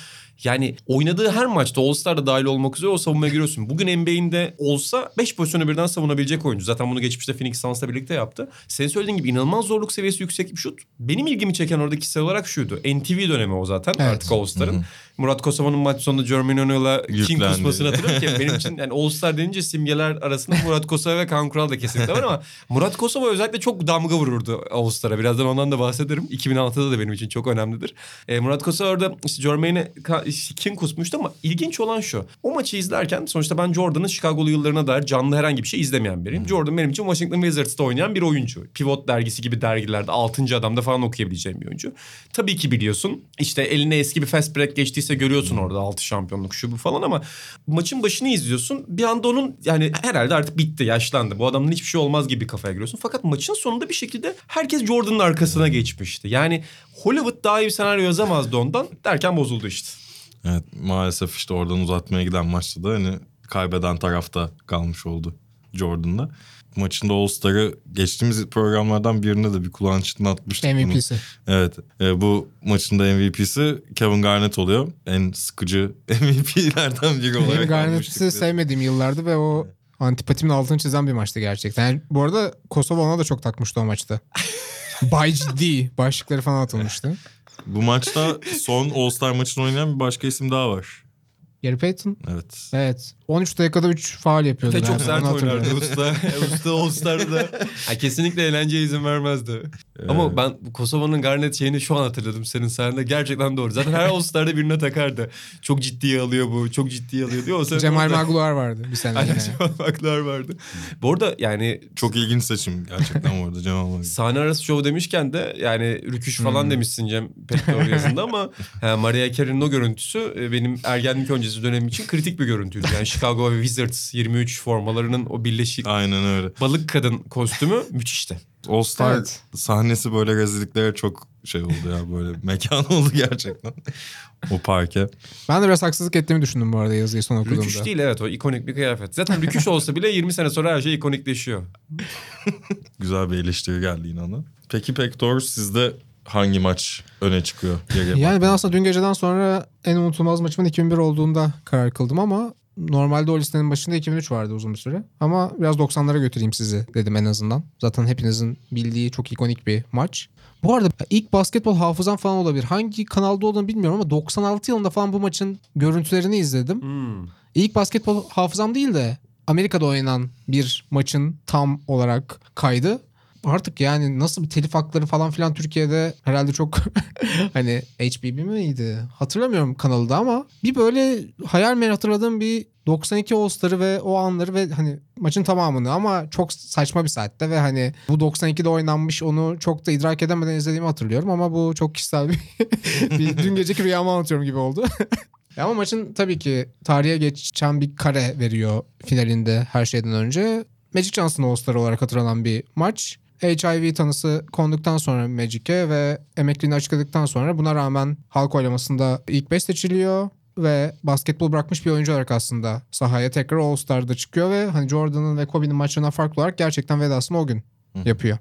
yani oynadığı her maçta All-Star'da dahil olmak üzere o savunmaya giriyorsun. Bugün NBA'inde olsa 5 pozisyonu birden savunabilecek oyuncu. Zaten bunu geçmişte Phoenix Suns'la birlikte yaptı. Senin söylediğin gibi inanılmaz zorluk seviyesi yüksek bir şut. Benim ilgimi çeken orada kişisel olarak şuydu. NTV dönemi o zaten Evet. artık All-Star'ın. Murat Kosova'nın maç sonunda Jermaine O'Neal'a King kusmasını hatırlıyorum ki benim için yani All-Star denince simgeler arasında Murat Kosova ve Kaan Kural da kesinlikle var ama Murat Kosova özellikle çok damga vururdu All-Star'a. Birazdan ondan da bahsederim. 2006'da da benim için çok önemlidir. E, Murat Kosova orada işte Jermaine'e ka- King kusmuştu ama ilginç olan şu. O maçı izlerken sonuçta ben Jordan'ın Chicago'lu yıllarına dair canlı herhangi bir şey izlemeyen biriyim. Jordan benim için Washington Wizards'ta oynayan bir oyuncu. Pivot dergisi gibi dergilerde 6. adamda falan okuyabileceğim bir oyuncu. Tabii ki biliyorsun işte eline eski bir fast break geçtiyse görüyorsun orada 6 şampiyonluk şu bu falan ama maçın başını izliyorsun. Bir anda onun yani herhalde artık bitti yaşlandı. Bu adamın hiçbir şey olmaz gibi kafaya giriyorsun. Fakat maçın sonunda bir şekilde herkes Jordan'ın arkasına geçmişti. Yani Hollywood daha iyi bir senaryo yazamazdı ondan derken bozuldu işte. Evet maalesef işte oradan uzatmaya giden maçta da hani kaybeden tarafta kalmış oldu Jordan'la. Maçında All-Star'ı geçtiğimiz programlardan birinde de bir kulağın çınlatmıştık. bunu. MVP'si. Evet. e, bu maçın da MVP'si Kevin Garnett oluyor. En sıkıcı MVP'lerden biri olarak. Benim Garnett'i sevmediğim yıllardı ve o antipatimin altını çizen bir maçtı gerçekten. Yani bu arada Kosova ona da çok takmıştı o maçta. Bay ciddi başlıkları falan atılmıştı. Bu maçta son All-Star maçını oynayan bir başka isim daha var. Gary Payton Evet. evet 13 dakikada 3 faal yapıyordu. Ve çok sert oynardı usta. usta All-Star'da. Ha, kesinlikle eğlenceye izin vermezdi. Ama ben bu Kosova'nın Garnet şeyini şu an hatırladım senin sayende. Gerçekten doğru. Zaten her All-Star'da birine takardı. Çok ciddiye alıyor bu. Çok ciddiye alıyor diyor. O Cemal orada- Magluar vardı bir sene Aynen yine. Cemal Maglar vardı. Bu arada yani Çok ilginç seçim gerçekten bu arada Cemal Maggi. sahne arası şov demişken de yani rüküş falan Hmm. demişsin Cem pek doğru yazında ama ha, Maria Carey'nin o görüntüsü e, benim ergenlik öncesi dönemim için kritik bir görüntüydü. Yani Chicago Wizards 23 formalarının o birleşik Aynen öyle. balık kadın kostümü müthişti. All-Star Evet. sahnesi böyle rezilliklere çok şey oldu ya böyle mekan oldu gerçekten. o parke. Ben de biraz haksızlık ettiğimi düşündüm bu arada yazıyı son okuduğumda. Rüküş değil evet o ikonik bir kıyafet. Zaten rüküş olsa bile 20 sene sonra her şey ikonikleşiyor. Güzel bir eleştiri geldi inanın. Peki Pektor sizde hangi maç öne çıkıyor? Yani ben aslında dün geceden sonra en unutulmaz maçımın 2001 olduğunda karar kıldım ama normalde o listenin başında 2003 vardı uzun bir süre. Ama biraz 90'lara götüreyim sizi dedim en azından. Zaten hepinizin bildiği çok ikonik bir maç. Bu arada ilk basketbol hafızam falan olabilir. Hangi kanalda olduğunu bilmiyorum ama 96 yılında falan bu maçın görüntülerini izledim. Hmm. İlk basketbol hafızam değil de Amerika'da oynanan bir maçın tam olarak kaydı. Artık yani nasıl bir telif hakları falan filan Türkiye'de herhalde çok hani HBB miydi? Hatırlamıyorum kanalı da ama bir böyle hayal meyil hatırladığım bir 92 All-Star'ı ve o anları ve hani maçın tamamını ama çok saçma bir saatte ve hani bu 92'de oynanmış onu çok da idrak edemeden izlediğimi hatırlıyorum ama bu çok kişisel bir, bir dün geceki rüyamı anlatıyorum gibi oldu. Ama maçın tabii ki tarihe geçen bir kare veriyor finalinde her şeyden önce. Magic Johnson All-Star olarak hatırlanan bir maç. HIV tanısı konduktan sonra Magic'e ve emekliliğini açıkladıktan sonra buna rağmen halk oylamasında ilk 5 seçiliyor ve basketbol bırakmış bir oyuncu olarak aslında sahaya tekrar All-Star'da çıkıyor ve hani Jordan'ın ve Kobe'nin maçlarından farklı olarak gerçekten vedasını o gün yapıyor.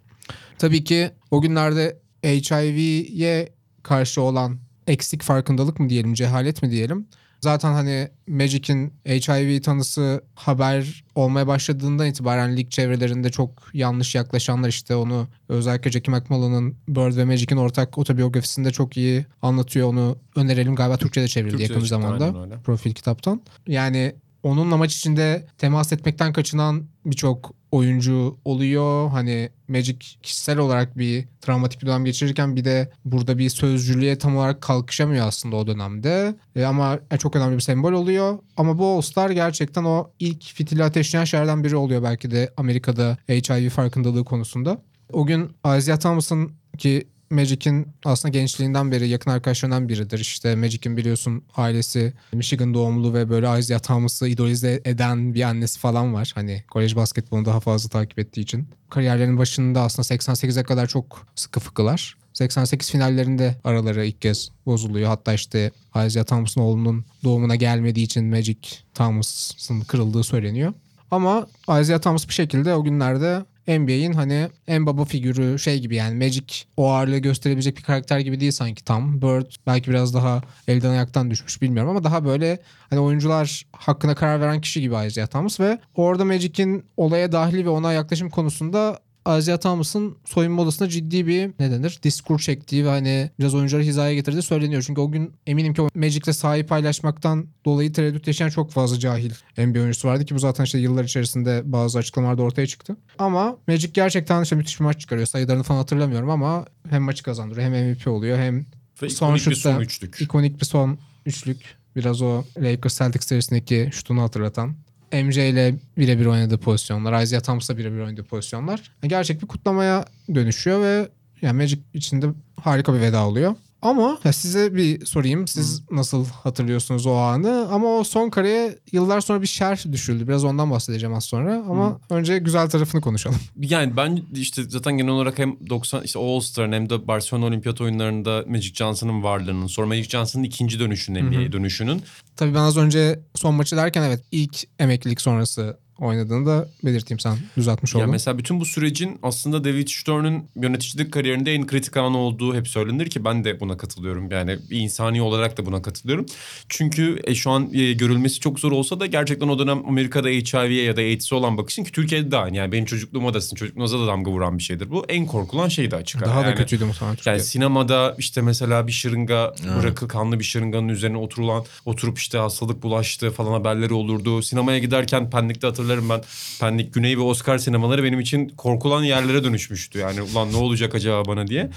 Tabii ki o günlerde HIV'ye karşı olan eksik farkındalık mı diyelim, cehalet mi diyelim. Zaten hani Magic'in HIV tanısı haber olmaya başladığından itibaren lig çevrelerinde çok yanlış yaklaşanlar işte onu özellikle Jackie McMullen'ın Bird ve Magic'in ortak otobiyografisinde çok iyi anlatıyor. Onu önerelim galiba Türkçe'de çevrildi Türkçe'de yakın bir zamanda profil kitaptan. Yani onunla maç içinde temas etmekten kaçınan birçok oyuncu oluyor. Hani Magic kişisel olarak bir travmatik bir dönem geçirirken bir de burada bir sözcülüğe tam olarak kalkışamıyor aslında o dönemde. E, ama çok önemli bir sembol oluyor. Ama bu All-Star gerçekten o ilk fitili ateşleyen şeylerden biri oluyor belki de Amerika'da HIV farkındalığı konusunda. O gün Isaiah Thomas'ın ki Magic'in aslında gençliğinden beri yakın arkadaşlarından biridir. İşte Magic'in biliyorsun ailesi Michigan doğumlu ve böyle Isaiah Thomas'ı idolize eden bir annesi falan var. Hani kolej basketbolunu daha fazla takip ettiği için. Kariyerlerinin başında aslında 88'e kadar çok sıkı fıkılar. 88 finallerinde araları ilk kez bozuluyor. Hatta işte Isaiah Thomas'ın oğlunun doğumuna gelmediği için Magic Thomas'ın kırıldığı söyleniyor. Ama Isaiah Thomas bir şekilde o günlerde NBA'in hani en baba figürü şey gibi yani Magic o ağırlığı gösterebilecek bir karakter gibi değil sanki tam. Bird belki biraz daha elden ayaktan düşmüş bilmiyorum ama daha böyle hani oyuncular hakkında karar veren kişi gibi Isaiah Thomas ve orada Magic'in olaya dahili ve ona yaklaşım konusunda Isaiah Thomas'ın soyunma odasında ciddi bir ne denir diskur çektiği ve hani biraz oyuncuları hizaya getirdiği söyleniyor. Çünkü o gün eminim ki o Magic'le sahip paylaşmaktan dolayı tereddüt yaşayan çok fazla cahil NBA oyuncusu vardı ki bu zaten işte yıllar içerisinde bazı açıklamalarda ortaya çıktı. Ama Magic gerçekten işte müthiş bir maç çıkarıyor. Sayılarını falan hatırlamıyorum ama hem maçı kazandırıyor hem MVP oluyor hem Ve Son ikonik bir şutta- son üçlük. ikonik bir son üçlük. Biraz o Lakers Celtics serisindeki şutunu hatırlatan. MJ ile birebir oynadığı pozisyonlar. Isaiah Thomas'la birebir oynadığı pozisyonlar. Gerçek bir kutlamaya dönüşüyor ve yani Magic içinde harika bir veda oluyor. Ama ya size bir sorayım. Siz nasıl hatırlıyorsunuz o anı? Ama o son kareye yıllar sonra bir şerh düşüldü. Biraz ondan bahsedeceğim az sonra. Ama önce güzel tarafını konuşalım. Yani ben işte zaten genel olarak hem 90 işte All Star'ın hem de Barcelona Olimpiyat oyunlarında Magic Johnson'ın varlığının sonra Magic Johnson'ın ikinci dönüşünün NBA'ye dönüşünün Tabii ben az önce son maçı derken evet ilk emeklilik sonrası oynadığını da belirteyim sen düzeltmiş Ya oldun. mesela bütün bu sürecin aslında David Stern'ın yöneticilik kariyerinde en kritik anı olduğu hep söylenir ki ben de buna katılıyorum. Yani bir insani olarak da buna katılıyorum. Çünkü e, şu an e, görülmesi çok zor olsa da gerçekten o dönem Amerika'da HIV'ye ya da AIDS'e olan bakışın ki Türkiye'de de aynı. Yani benim çocukluğuma da sizin çocukluğunuza da damga vuran bir şeydir bu. En korkulan şey de açık. ara. Daha da Yani- kötüydü muhtemelen Türkiye'de. Yani sinemada işte mesela bir şırınga bırakı kanlı bir şırınganın üzerine oturulan oturup işte hastalık bulaştı falan haberleri olurdu. Sinemaya giderken Pendik'te hatırlarım ben Pendik Güney ve Oscar sinemaları benim için korkulan yerlere dönüşmüştü. Yani ulan ne olacak acaba bana diye.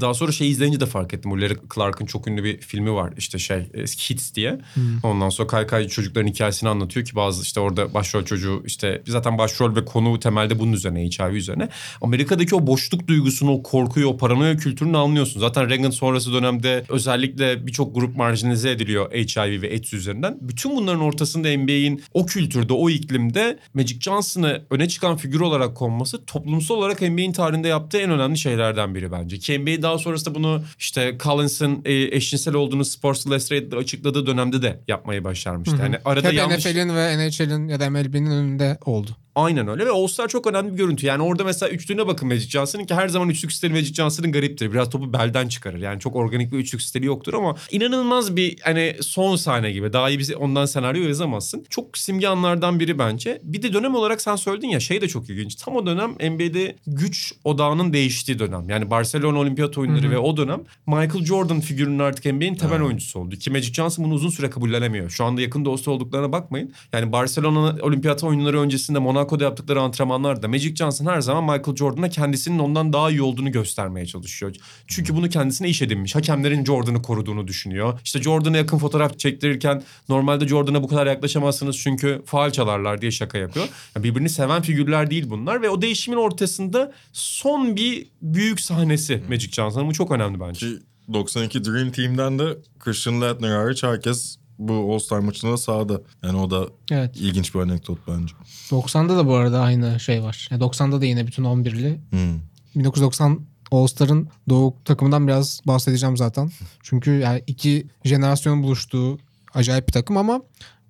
Daha sonra şey izleyince de fark ettim. Larry Clark'ın çok ünlü bir filmi var işte şey e, Hits diye. Ondan sonra kaykay çocukların hikayesini anlatıyor ki bazı işte orada başrol çocuğu işte zaten başrol ve konu temelde bunun üzerine HIV üzerine. Amerika'daki o boşluk duygusunu, o korkuyu, o paranoya kültürünü anlıyorsun. Zaten Reagan sonrası dönemde özellikle birçok grup marjinalize ediliyor HIV ve AIDS üzerinden. Bütün bunların ortasında NBA'in o kültürde, o iklimde Magic Johnson'ı öne çıkan figür olarak konması toplumsal olarak NBA'in tarihinde yaptığı en önemli şeylerden biri bence. Ki NBA daha sonrasında bunu işte Collins'ın e, eşcinsel olduğunu Sports Illustrated'da açıkladığı dönemde de yapmayı başarmıştı. Yani arada Hep yanlış... NFL'in ve NHL'in ya da MLB'nin önünde oldu. Aynen öyle ve All-Star çok önemli bir görüntü. Yani orada mesela üçlüğüne bakın Magic Johnson'ın ki her zaman üçlük stili Magic Johnson'ın gariptir. Biraz topu belden çıkarır. Yani çok organik bir üçlük stili yoktur ama inanılmaz bir hani son sahne gibi. Daha iyi bir ondan senaryo yazamazsın. Çok simge anlardan biri bence. Bir de dönem olarak sen söyledin ya şey de çok ilginç. Tam o dönem NBA'de güç odağının değiştiği dönem. Yani Barcelona Olimpiyat oyunları ve o dönem Michael Jordan figürünün artık NBA'in temel oyuncusu oldu. Ki Magic Johnson bunu uzun süre kabullenemiyor. Şu anda yakın dostu olduklarına bakmayın. Yani Barcelona Olimpiyat oyunları öncesinde Monaco'da yaptıkları antrenmanlarda Magic Johnson her zaman Michael Jordan'a kendisinin ondan daha iyi olduğunu göstermeye çalışıyor. Çünkü bunu kendisine iş edinmiş. Hakemlerin Jordan'ı koruduğunu düşünüyor. İşte Jordan'a yakın fotoğraf çektirirken normalde Jordan'a bu kadar yaklaşamazsınız çünkü faal çalarlar diye şaka yapıyor. Yani birbirini seven figürler değil bunlar ve o değişimin ortasında son bir büyük sahnesi Magic Johnson'ın. Bu çok önemli bence. Ki 92 Dream Team'den de Christian Laettner hariç herkes bu All-Star maçında sahada. Yani o da Evet. ilginç bir anekdot bence. 90'da da bu arada aynı şey var. Yani 90'da da yine bütün 11'li. Hmm. 1990 All-Star'ın doğu takımından biraz bahsedeceğim zaten. Çünkü yani iki jenerasyonun buluştuğu acayip bir takım ama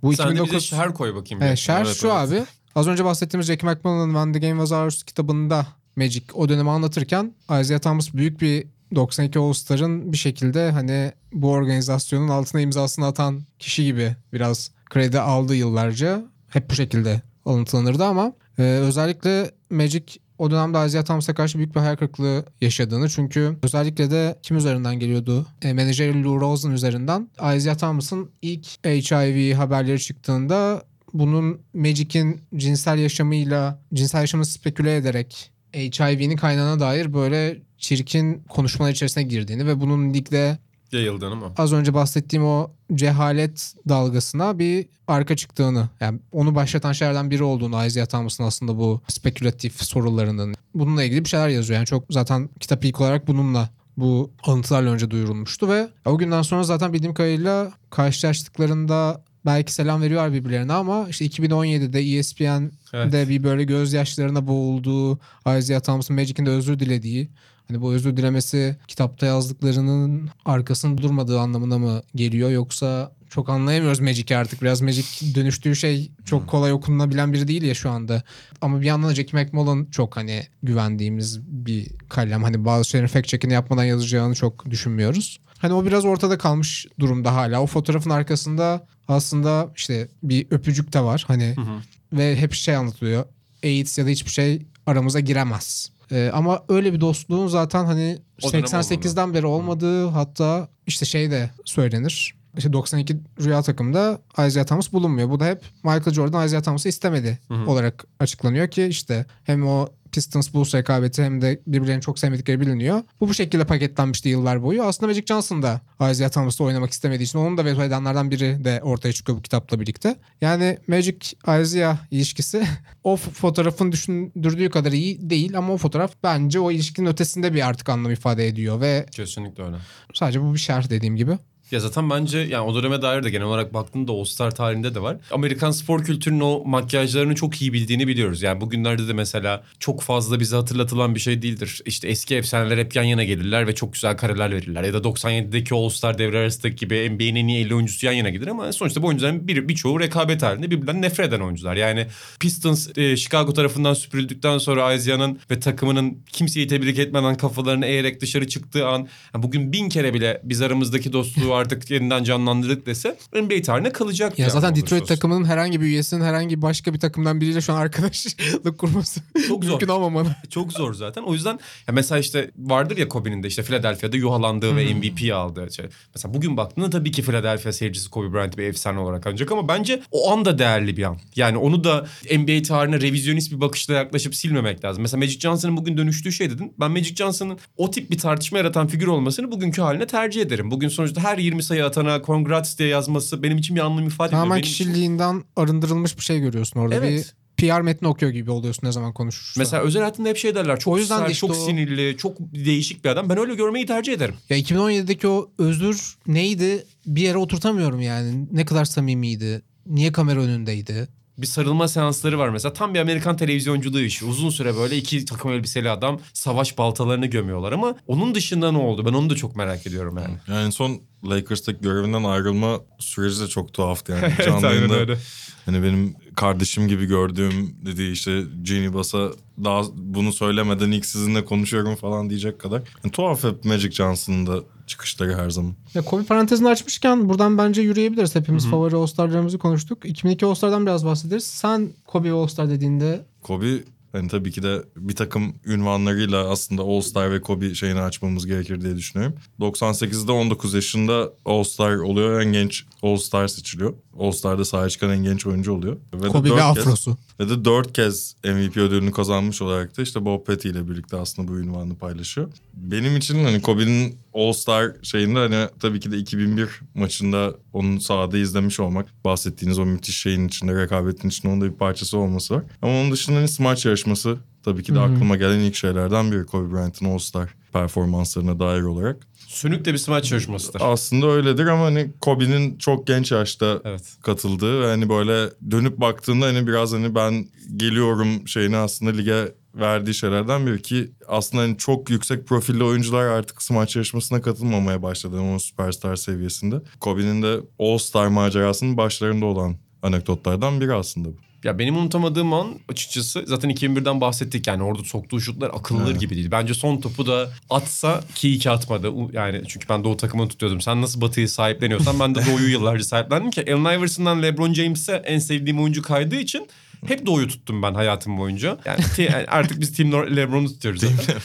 bu Sen de bize 2009 şer koy bakayım. Evet, şer Evet, şu evet. abi. Az önce bahsettiğimiz Jackie McMullen'ın When the Game Was Ours kitabında Magic o dönemi anlatırken Isaiah Thomas büyük bir 92 All-Star'ın bir şekilde hani bu organizasyonun altına imzasını atan kişi gibi biraz kredi aldı yıllarca. Hep bu şekilde alıntılanırdı ama e, özellikle Magic o dönemde Isaiah Thomas'a karşı büyük bir hayal kırıklığı yaşadığını çünkü özellikle de kim üzerinden geliyordu? E, menajeri Lou Rosen üzerinden Isaiah Thomas'ın ilk HIV haberleri çıktığında bunun Magic'in cinsel yaşamıyla, cinsel yaşamını speküle ederek HIV'nin kaynağına dair böyle çirkin konuşmalar içerisine girdiğini ve bunun ligde Yayıldığını mı? az önce bahsettiğim o cehalet dalgasına bir arka çıktığını yani onu başlatan şeylerden biri olduğunu Isaiah Thomas'ın aslında bu spekülatif sorularının bununla ilgili bir şeyler yazıyor. Yani çok zaten kitap ilk olarak bununla bu alıntılarla önce duyurulmuştu ve o günden sonra zaten bildiğim kadarıyla karşılaştıklarında belki selam veriyorlar birbirlerine ama işte 2017'de ESPN'de Evet. bir böyle gözyaşlarına boğulduğu Isaiah Thomas'ın Magic'in de özür dilediği Hani bu özür dilemesi kitapta yazdıklarının arkasında durmadığı anlamına mı geliyor yoksa çok anlayamıyoruz Magic'i artık. Biraz Magic dönüştüğü şey çok kolay okunabilen biri değil ya şu anda. Ama bir yandan da Jackie McMullen çok hani güvendiğimiz bir kalem. Hani bazı şeylerin fact check'ini yapmadan yazacağını çok düşünmüyoruz. Hani o biraz ortada kalmış durumda hala. O fotoğrafın arkasında aslında işte bir öpücük de var. Hani ve hep şey anlatılıyor. AIDS ya da hiçbir şey aramıza giremez. Ee, ama öyle bir dostluğun zaten hani O dönem 88'den beri olmadığı hatta işte şey de söylenir. İşte 92 Rüya takımda Isaiah Thomas bulunmuyor. Bu da hep Michael Jordan Isaiah Thomas'ı istemedi olarak açıklanıyor ki işte hem o Pistons Bulls rekabeti hem de birbirlerini çok sevmedikleri biliniyor. Bu bu şekilde paketlenmişti yıllar boyu. Aslında Magic Johnson da Isaiah Thomas'la oynamak istemediği için onun da veto edenlerden biri de ortaya çıkıyor bu kitapla birlikte. Yani Magic Isaiah ilişkisi o fotoğrafın düşündürdüğü kadar iyi değil ama o fotoğraf bence o ilişkinin ötesinde bir artık anlam ifade ediyor ve Kesinlikle öyle. sadece bu bir şerh dediğim gibi. Ya zaten bence yani o döneme dair de genel olarak baktığında All Star tarihinde de var. Amerikan spor kültürünün o makyajlarını çok iyi bildiğini biliyoruz. Yani bugünlerde de mesela çok fazla bize hatırlatılan bir şey değildir. İşte eski efsaneler hep yan yana gelirler ve çok güzel kareler verirler. Ya da 97'deki All Star devre arasındaki gibi NBA'nin en iyi 50 oyuncusu yan yana gelir ama sonuçta bu oyuncuların bir, birçoğu rekabet halinde birbirinden nefret eden oyuncular. Yani Pistons e, Chicago tarafından süpürüldükten sonra Isaiah'nın ve takımının kimseyi tebrik etmeden kafalarını eğerek dışarı çıktığı an yani bugün bin kere bile biz aramızdaki dostluğu artık yeniden canlandırdık dese NBA tarihine kalacak. Ya zaten Detroit takımının herhangi bir üyesinin herhangi başka bir takımdan biriyle şu an arkadaşlık kurması Çok zor. mümkün olmamalı. Çok zor zaten. O yüzden ya mesela işte vardır ya Kobe'nin de işte Philadelphia'da yuhalandığı ve MVP aldığı şey. Mesela bugün baktığında tabii ki Philadelphia seyircisi Kobe Bryant bir efsane olarak ancak ama bence o an da değerli bir an. Yani onu da NBA tarihine revizyonist bir bakışla yaklaşıp silmemek lazım. Mesela Magic Johnson'ın bugün dönüştüğü şey dedin. Ben Magic Johnson'ın o tip bir tartışma yaratan figür olmasını bugünkü haline tercih ederim. Bugün sonuçta her 20 sayı atana congrats diye yazması benim için bir anlam ifade etmiyor. Tamamen Benim için- kişiliğinden arındırılmış bir şey görüyorsun orada. Evet. Bir PR metni okuyor gibi oluyorsun ne zaman konuşursa. Mesela özel hayatında hep şey derler. Çok O yüzden de sert, işte çok o- sinirli, çok değişik bir adam. Ben öyle görmeyi tercih ederim. Ya 2017'deki o özür neydi bir yere oturtamıyorum yani. Ne kadar samimiydi. Niye kamera önündeydi? bir sarılma seansları var mesela. Tam bir Amerikan televizyonculuğu işi. Uzun süre böyle iki takım elbiseli adam savaş baltalarını gömüyorlar ama onun dışında ne oldu? Ben onu da çok merak ediyorum yani. Yani en son Lakers'taki görevinden ayrılma süreci de çok tuhaftı yani. Canlı yayında öyle. Hani benim kardeşim gibi gördüğüm dediği işte Genie Bass'a daha bunu söylemeden ilk sizinle konuşuyorum falan diyecek kadar. Yani tuhaf hep Magic Johnson'ın da çıkışları her zaman. Ya Kobe parantezini açmışken buradan bence yürüyebiliriz. Hepimiz favori All-Star'larımızı konuştuk. 2002 All-Star'dan biraz bahsederiz. Sen Kobe All-Star dediğinde Kobe hani tabii ki de bir takım ünvanlarıyla aslında All Star ve Kobe şeyini açmamız gerekir diye düşünüyorum. 98'de 19 yaşında All Star oluyor. En genç All Star seçiliyor. All Star'da sahaya çıkan en genç oyuncu oluyor. Ve Kobe ve Afro'su. Ve de dört kez MVP ödülünü kazanmış olarak da işte Bob Petty ile birlikte aslında bu ünvanı paylaşıyor. Benim için hani Kobe'nin All Star şeyinde hani tabii ki de 2001 maçında onun sahada izlemiş olmak. Bahsettiğiniz o müthiş şeyin içinde, rekabetin içinde onun da bir parçası olması var. Ama onun dışında hani smaç yarışması tabii ki de aklıma gelen ilk şeylerden biri Kobe Bryant'ın All Star performanslarına dair olarak. Sönük de bir smaç yarışmasıdır. Aslında öyledir ama hani Kobe'nin çok genç yaşta Evet. katıldığı ve hani böyle dönüp baktığında hani biraz hani ben geliyorum şeyini aslında lige verdiği şeylerden biri ki aslında hani çok yüksek profilli oyuncular artık smaç yarışmasına katılmamaya başladı o süperstar seviyesinde. Kobe'nin de All Star macerasının başlarında olan anekdotlardan biri aslında bu. Ya benim unutamadığım an açıkçası zaten 2001'den bahsettik yani orada soktuğu şutlar akıllıdır gibi değil. Bence son topu da atsa ki iyi ki atmadı. Yani çünkü ben Doğu takımını tutuyordum. Sen nasıl Batı'yı sahipleniyorsan ben de Doğu'yu yıllarca sahiplendim ki Allen Iverson'dan LeBron James'e en sevdiğim oyuncu kaydığı için hep Doğu'yu tuttum ben hayatım boyunca. Yani, artık biz Team LeBron'u tutuyoruz zaten.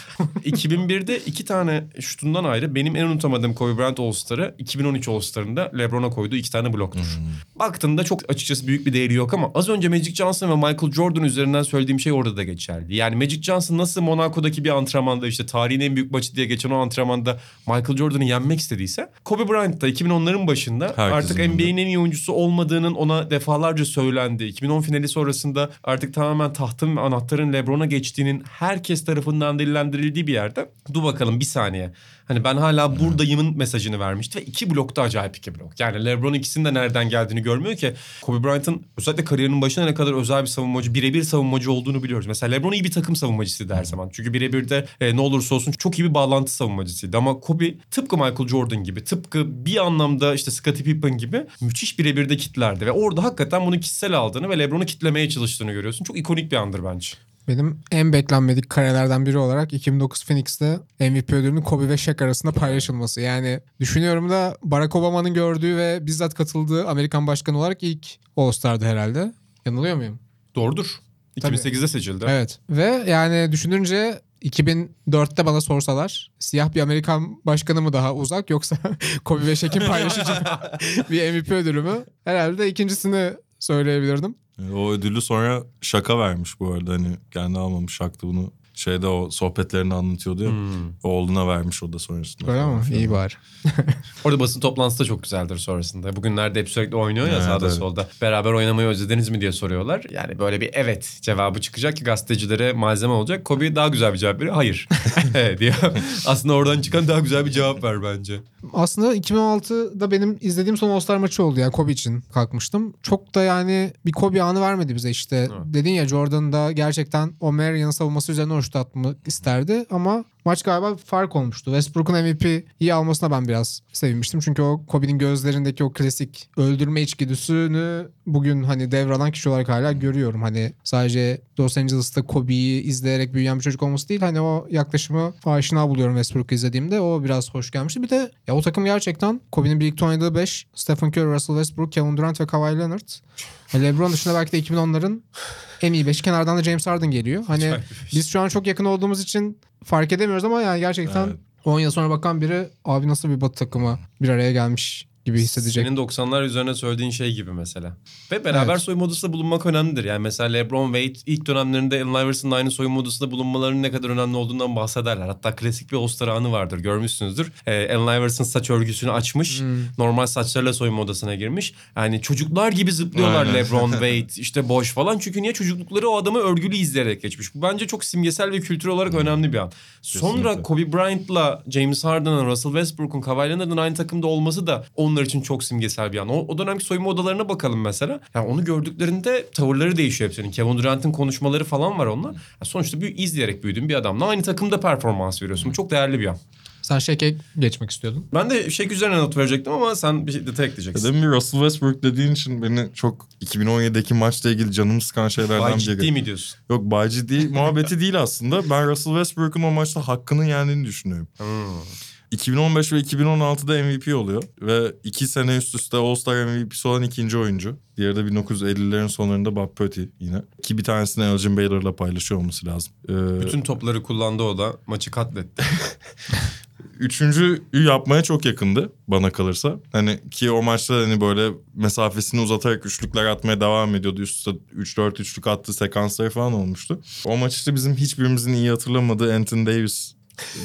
2001'de iki tane şutundan ayrı benim en unutamadığım Kobe Bryant All-Star'ı 2013 All-Star'ında LeBron'a koyduğu iki tane bloktur. Baktığında çok açıkçası büyük bir değeri yok ama az önce Magic Johnson ve Michael Jordan üzerinden söylediğim şey orada da geçerli. Yani Magic Johnson nasıl Monaco'daki bir antrenmanda işte tarihin en büyük maçı diye geçen o antrenmanda Michael Jordan'ı yenmek istediyse Kobe Bryant da 2010'ların başında Herkesin artık. NBA'nin en iyi oyuncusu olmadığının ona defalarca söylendi. 2010 finali sonrasında artık tamamen tahtın ve anahtarın LeBron'a geçtiğinin herkes tarafından dillendirildiği bir yerde dur bakalım bir saniye. Hani ben hala buradayımın mesajını vermişti ve iki blokta acayip iki blok. Yani LeBron ikisinin de nereden geldiğini görmüyor ki. Kobe Bryant'ın özellikle kariyerinin başına ne kadar özel bir savunmacı, birebir savunmacı olduğunu biliyoruz. Mesela LeBron iyi bir takım savunmacısıydı her zaman. Çünkü birebir de e, ne olursa olsun çok iyi bir bağlantı savunmacısıydı. Ama Kobe tıpkı Michael Jordan gibi, tıpkı bir anlamda işte Scottie Pippen gibi müthiş birebir de kitlerdi. Ve orada hakikaten bunu kişisel aldığını ve LeBron'u kitlemeye çalıştığını görüyorsun. Çok ikonik bir andır bence. Benim en beklenmedik karelerden biri olarak 2009 Phoenix'te MVP ödülünün Kobe ve Shaq arasında paylaşılması. Yani düşünüyorum da Barack Obama'nın gördüğü ve bizzat katıldığı Amerikan başkanı olarak ilk All-Star'dı herhalde. Yanılıyor muyum? Doğrudur. 2008'de seçildi. Evet. Ve yani düşününce 2004'te bana sorsalar siyah bir Amerikan başkanı mı daha uzak yoksa Kobe ve Shaq'in paylaşacağı bir MVP ödülü mü? Herhalde ikincisini söyleyebilirdim. Yani o ödülü sonra Şaka vermiş bu arada hani kendi almamış Şak da bunu Şeyde o sohbetlerini anlatıyordu ya. Hmm. Oğluna vermiş o da sonrasında. Öyle mi? İyi bari. Orada basın toplantısı da çok güzeldir sonrasında. Bugünlerde hep sürekli oynuyor ya Evet, sağda evet. solda. Beraber oynamayı özlediniz mi diye soruyorlar. Yani böyle bir evet cevabı çıkacak ki gazetecilere malzeme olacak. Kobe daha güzel bir cevap veriyor. Hayır. Evet diyor. Aslında oradan çıkan daha güzel bir cevap ver bence. Aslında 2016'da benim izlediğim son All-Star maçı oldu yani Kobe için kalkmıştım. Çok da yani bir Kobe anı vermedi bize işte. Dedin ya Jordan da gerçekten o Marion savunması üzerine o şut atmak isterdi ama maç galiba fark olmuştu. Westbrook'un MVP'yi almasına ben biraz sevinmiştim. Çünkü o Kobe'nin gözlerindeki o klasik öldürme içgüdüsünü bugün hani devralan kişi olarak hala görüyorum. Hani sadece Los Angeles'ta Kobe'yi izleyerek büyüyen bir çocuk olması değil. Hani o yaklaşımı aşina buluyorum Westbrook'u izlediğimde. O biraz hoş gelmişti. Bir de ya o takım gerçekten Kobe'nin birlikte oynadığı 5. Stephen Curry, Russell Westbrook, Kevin Durant ve Kawhi Leonard. Ya LeBron dışında belki de 2010'ların en iyi 5'i. Kenardan da James Harden geliyor. Hani biz şu an çok yakın olduğumuz için fark edemiyoruz ama yani gerçekten Evet. 10 yıl sonra bakan biri abi nasıl bir batı takımı bir araya gelmiş gibi hissedecek. Senin 90'lar üzerine söylediğin şey gibi mesela. Ve beraber Evet. soyunma odasında bulunmak önemlidir. Yani mesela LeBron Wade ilk dönemlerinde Allen Iverson'la aynı soyunma odasında bulunmalarının ne kadar önemli olduğundan bahsederler. Hatta klasik bir All-Star anı vardır görmüşsünüzdür. Ee, Allen Iverson saç örgüsünü açmış. Hmm. Normal saçlarla soyunma odasına girmiş. Yani çocuklar gibi zıplıyorlar Aynen. LeBron Wade işte boş falan. Çünkü niye çocuklukları o adamı örgülü izleyerek geçmiş. Bu bence çok simgesel ve kültürel olarak önemli bir an. Sonra Kesinlikle. Kobe Bryant'la James Harden'ın, Russell Westbrook'un, Kawhi Leonard'ın aynı takımda olması da onlar için çok simgesel bir an. O, o dönemki soyunma odalarına bakalım mesela. Yani onu gördüklerinde tavırları değişiyor hepsinin. Kevin Durant'ın konuşmaları falan var onunla. Yani sonuçta bir izleyerek büyüdüğün bir adamla aynı takımda performans veriyorsun. Bu çok değerli bir an. Sen Şek'e geçmek istiyordun. Ben de şey üzerine not verecektim ama sen bir detay ekleyeceksin. Demin bir Russell Westbrook dediğin için beni çok 2017'deki maçla ilgili canımı sıkan şeylerden biri. ciddi mi diyorsun? Yok bay ciddi muhabbeti değil aslında. Ben Russell Westbrook'un o maçta hakkının yendiğini düşünüyorum. Hmm. 2015 ve 2016'da MVP oluyor. Ve iki sene üst üste All-Star MVP'si olan ikinci oyuncu. Diğeri de 1950'lerin sonlarında Bob Putty yine. Ki bir tanesini Elgin Baylor'la paylaşıyor olması lazım. Ee, Bütün topları kullandı o da. Maçı katletti. Üçüncüyü yapmaya çok yakındı bana kalırsa. Hani ki o maçta hani böyle mesafesini uzatarak üçlükler atmaya devam ediyordu. Üst üste 3-4 üçlük attığı sekansları falan olmuştu. O maç işte bizim hiçbirimizin iyi hatırlamadığı Anthony Davis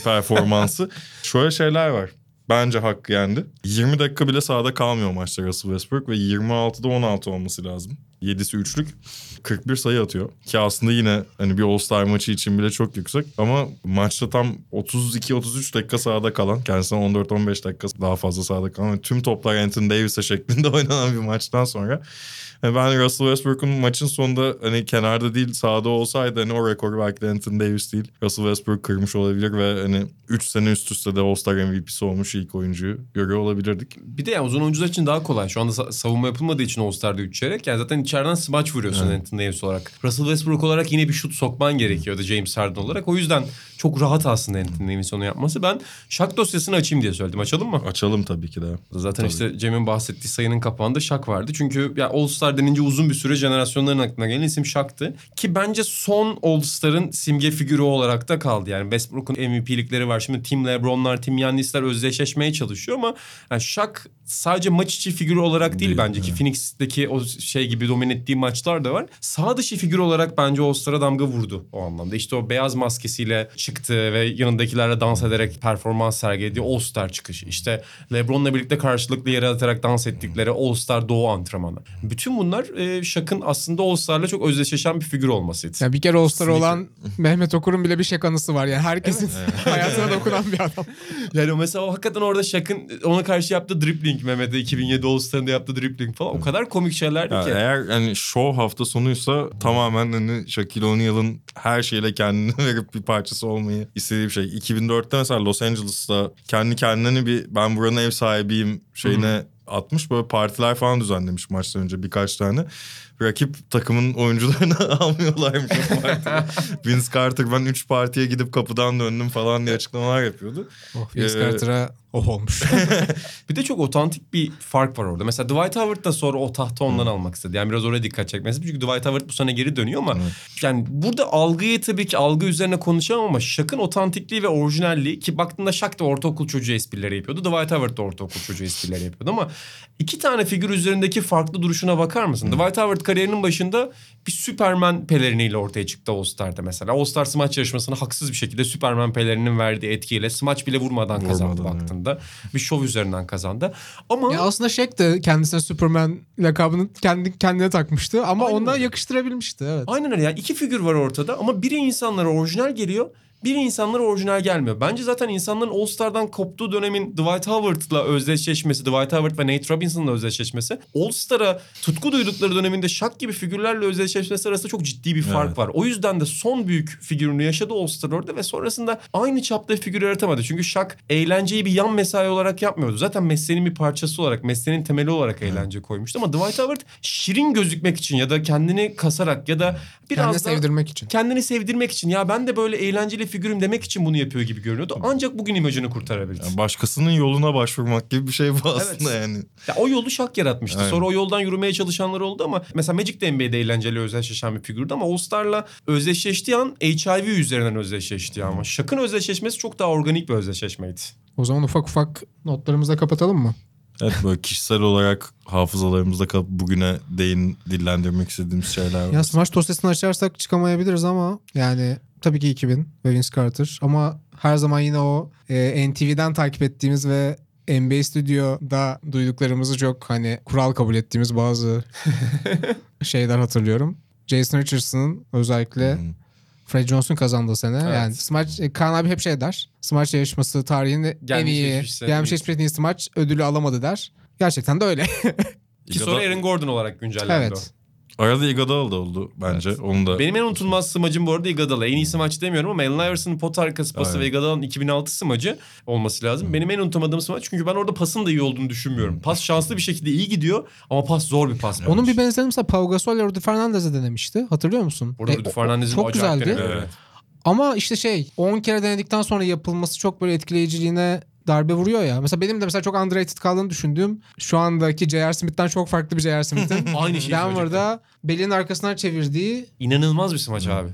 performansı. Şöyle şeyler var. Bence hakkı yendi. 20 dakika bile sahada kalmıyor maçta Russell Westbrook ve 26'da 16 olması lazım. 7'si üçlük. 41 sayı atıyor. Ki aslında yine hani bir All-Star maçı için bile çok yüksek. Ama maçta tam 32-33 dakika sahada kalan, kendisine 14-15 dakika daha fazla sahada kalan ve tüm toplar Anthony Davis'e şeklinde oynanan bir maçtan sonra ve ben Russell Westbrook'un maçın sonunda hani kenarda değil sahada olsaydı hani o rekoru belki de Anthony Davis değil. Russell Westbrook kırmış olabilir ve hani 3 sene üst üste de All-Star MVP'si olmuş ilk oyuncuyu görüyor olabilirdik. Bir de yani uzun oyuncular için daha kolay. Şu anda sa- savunma yapılmadığı için All-Star'da 3 çeyrek. Yani zaten içeriden smaç vuruyorsun Evet. Anthony Davis olarak. Russell Westbrook olarak yine bir şut sokman gerekiyordu James Harden olarak. O yüzden çok rahat aslında Anthony Davis'in onu yapması. Ben Shaq dosyasını açayım diye söyledim. Açalım mı? Açalım tabii ki de. Zaten Tabii. işte Cem'in bahsettiği sayının kapağında Shaq vardı. Çünkü ya All-Star denince uzun bir süre jenerasyonların aklına gelen isim Shaq'tı. Ki bence son All-Star'ın simge figürü olarak da kaldı. Yani Westbrook'un MVP'likleri var. Şimdi Team LeBron'lar, Team Yannis'ler özdeşleşmeye çalışıyor ama yani Shaq sadece maç içi figürü olarak değil, Değil, bence ki evet. Phoenix'teki o şey gibi domine ettiği maçlar da var. Sağ dışı figür olarak bence All-Star'a damga vurdu o anlamda. İşte o beyaz maskesiyle çıktı ve yanındakilerle dans ederek performans sergilediği All-Star çıkışı. İşte LeBron'la birlikte karşılıklı yere atarak dans ettikleri All-Star Doğu antrenmanı. Bütün bunlar e, Shaq'ın aslında All-Star'la çok özdeşleşen bir figür olmasıydı. Ya bir kere All-Star Kesinlikle. olan Mehmet Okur'un bile bir Şek anısı var. Yani herkesin hayatına dokunan bir adam. Yani o mesela o hakikaten orada Shaq'ın ona karşı yaptığı dribbling Mehmet'e 2007 All-Star'ında yaptığı dribbling falan o kadar komik şeylerdi Ya ki. eğer hani show hafta sonuysa tamamen hani Shaquille O'Neal'ın her şeyle kendini verip bir parçası olmayı istediği bir şey. 2004'te mesela Los Angeles'ta kendi kendine bir ben buranın ev sahibiyim şeyine atmış böyle partiler falan düzenlemiş maçtan önce birkaç tane. Rakip takımın oyuncularını almıyorlarmış. Vince Carter ben 3 partiye gidip kapıdan döndüm falan diye açıklamalar yapıyordu. Oh, Vince Ee, Carter'a oh olmuş. Bir de çok otantik bir fark var orada. Mesela Dwight Howard da sonra o tahtı ondan almak istedi. Yani biraz oraya dikkat çekmesi. Çünkü Dwight Howard bu sene geri dönüyor ama yani burada algıyı tabii ki algı üzerine konuşamam ama Shaq'ın otantikliği ve orijinalliği ki baktığında Shaq da ortaokul çocuğu esprileri yapıyordu. Dwight Howard da ortaokul çocuğu esprileri yapıyordu ama iki tane figür üzerindeki farklı duruşuna bakar mısın? Dwight Howard kariyerinin başında bir Superman peleriniyle ortaya çıktı All Star'da mesela. All Star smaç yarışmasını haksız bir şekilde Superman pelerininin verdiği etkiyle smaç bile vurmadan kazandı Vurmadan, baktığında. Bir şov üzerinden kazandı. Ama Ya aslında Shaq de kendisine Superman lakabını kendi kendine takmıştı ama Aynen ona öyle. yakıştırabilmişti evet. Aynen öyle. Yani iki figür var ortada ama biri insanlara orijinal geliyor. Biri insanlara orijinal gelmiyor. Bence zaten insanların All Star'dan koptuğu dönemin Dwight Howard'la özdeşleşmesi, Dwight Howard ve Nate Robinson'la özdeşleşmesi, All Star'a tutku duydukları döneminde Shaq gibi figürlerle özdeşleşmesi arasında çok ciddi bir fark Evet. var. O yüzden de son büyük figürünü yaşadı All Star orada ve sonrasında aynı çapta figür yaratamadı. Çünkü Shaq eğlenceyi bir yan mesai olarak yapmıyordu. Zaten mesleğinin bir parçası olarak, mesleğinin temeli olarak eğlence koymuştu. Ama Dwight Howard şirin gözükmek için ya da kendini kasarak ya da biraz Kendini daha sevdirmek için. kendini sevdirmek için ya ben de böyle eğlenceli figürüm demek için bunu yapıyor gibi görünüyordu. Ancak bugün imajını kurtarabildi. Yani başkasının yoluna başvurmak gibi bir şey bu aslında yani. Ya o yolu şak yaratmıştı. Aynen. Sonra o yoldan yürümeye çalışanlar oldu ama mesela Magic de NBA'de eğlenceli özdeşleşen bir figürdü ama All Star'la özdeşleştiği an HIV üzerinden özdeşleştiği ama Şak'ın özdeşleşmesi çok daha organik bir özdeşleşmeydi. O zaman ufak ufak notlarımızı da kapatalım mı? Evet böyle kişisel olarak hafızalarımızda kalıp bugüne değin dillendirmek istediğimiz şeyler var. Ya Smash dosyasını açarsak çıkamayabiliriz ama yani tabii ki 2000 ve Vince Carter ama her zaman yine o e, NTV'den takip ettiğimiz ve NBA Studio'da duyduklarımızı çok hani kural kabul ettiğimiz bazı şeyler hatırlıyorum. Jason Richardson'ın özellikle Hı. Fred Johnson kazandığı sene. Evet. Yani Smash, e, Kaan abi hep şey der. Smash yarışması tarihinin en iyi, sene gelmiş geçmiş en iyi Smash ödülü alamadı der. Gerçekten de öyle. Ki sonra Aaron Gordon olarak güncellendi o. evet. Arada Iguodala da oldu bence. Onu da Benim en unutulmaz smacım bu arada Iguodala. En iyi smaç demiyorum ama Allen Iverson'ın pot arkası pası Evet. ve Iguodala'nın 2006 smacı olması lazım. Benim en unutamadığım smaç çünkü ben orada pasın da iyi olduğunu düşünmüyorum. Pas şanslı bir şekilde iyi gidiyor ama pas zor bir pas. Onun bir benzeri mesela Pau Gasol Rudy Fernandez'e denemişti. Hatırlıyor musun? Orada E, Rudy Fernandez'in çok güzeldi. Evet. Ama işte şey 10 kere denedikten sonra yapılması çok böyle etkileyiciliğine darbe vuruyor ya. Mesela benim de mesela çok underrated kaldığını düşündüğüm şu andaki J.R. Smith'ten çok farklı bir J.R. Smith'in Aynı şeyi Denver'da belin arkasından çevirdiği İnanılmaz bir smaç abi.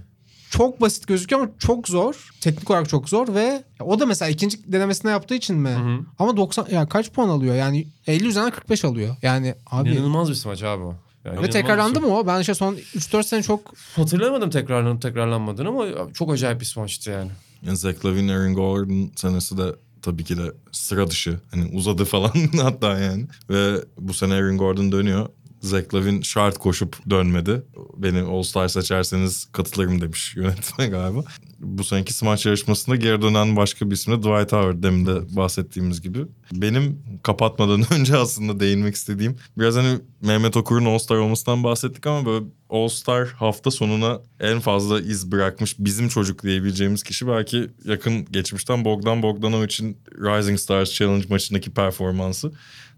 çok basit gözüküyor ama çok zor. Teknik olarak çok zor ve o da mesela ikinci denemesinde yaptığı için mi? hı. Ama 90 ya kaç puan alıyor? Yani 50 üzerinden 45 alıyor. Yani abi İnanılmaz bir smaç abi o. Yani ve tekrarlandı mı o? Ben işte son 3-4 sene çok Hatırlamadım tekrarlanıp tekrarlanmadığını ama çok acayip bir smaçtı yani. Yani Zach Lavine, Aaron Gordon senesi de tabii ki de sıra dışı. Hani uzadı falan hatta yani. Ve bu sene Aaron Gordon dönüyor. Zach Lavine şart koşup dönmedi. Beni All Star seçerseniz katılırım demiş yönetmen galiba. Bu seneki smaç yarışmasında geri dönen başka bir isim de Dwight Howard. Demin de bahsettiğimiz gibi. Benim kapatmadan önce aslında değinmek istediğim biraz hani Mehmet Okur'un All Star olmasından bahsettik ama böyle All Star hafta sonuna en fazla iz bırakmış bizim çocuk diyebileceğimiz kişi belki yakın geçmişten Bogdan Bogdanovic'in Rising Stars Challenge maçındaki performansı.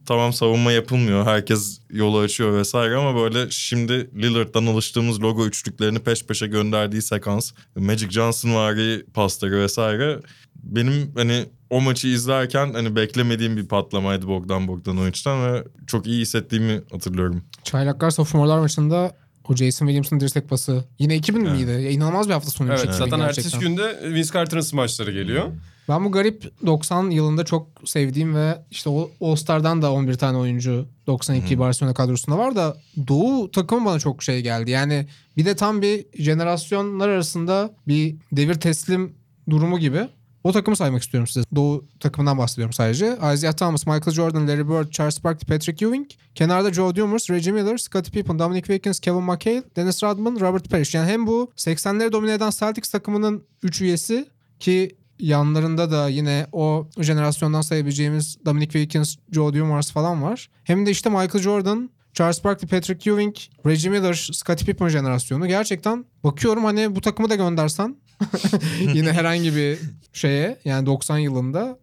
Tamam savunma yapılmıyor. Herkes yolu açıyor vesaire ama böyle şimdi Lillard'dan alıştığımız logo üçlüklerini peş peşe gönderdiği sekans. Magic Johnson vari pasları vesaire. Benim hani o maçı izlerken hani beklemediğim bir patlamaydı Bogdan Bogdanovic'ten ve çok iyi hissettiğimi hatırlıyorum. Çaylaklar sophomorlar maçında o Jason Williams'ın dirsek pası. Yine 2000 miydi? Ya inanılmaz bir hafta sonu. Evet, gerçekten. zaten ertesi günde Vince Carter'ın smaçları geliyor. Ben bu garip 90 yılında çok sevdiğim ve işte o All Star'dan da 11 tane oyuncu 92 Barcelona kadrosunda var da Doğu takımı bana çok şey geldi. Yani bir de tam bir jenerasyonlar arasında bir devir teslim durumu gibi. O takımı saymak istiyorum size. Doğu takımından bahsediyorum sadece. Isaiah Thomas, Michael Jordan, Larry Bird, Charles Barkley, Patrick Ewing. Kenarda Joe Dumars, Reggie Miller, Scottie Pippen, Dominic Wilkins, Kevin McHale, Dennis Rodman, Robert Parrish. Yani hem bu 80'leri domine eden Celtics takımının 3 üyesi ki yanlarında da yine o jenerasyondan sayabileceğimiz Dominic Wilkins, Joe Dumars falan var. Hem de işte Michael Jordan, Charles Barkley, Patrick Ewing, Reggie Miller, Scottie Pippen jenerasyonu. Gerçekten bakıyorum hani bu takımı da göndersen yine herhangi bir şeye yani 90 yılında.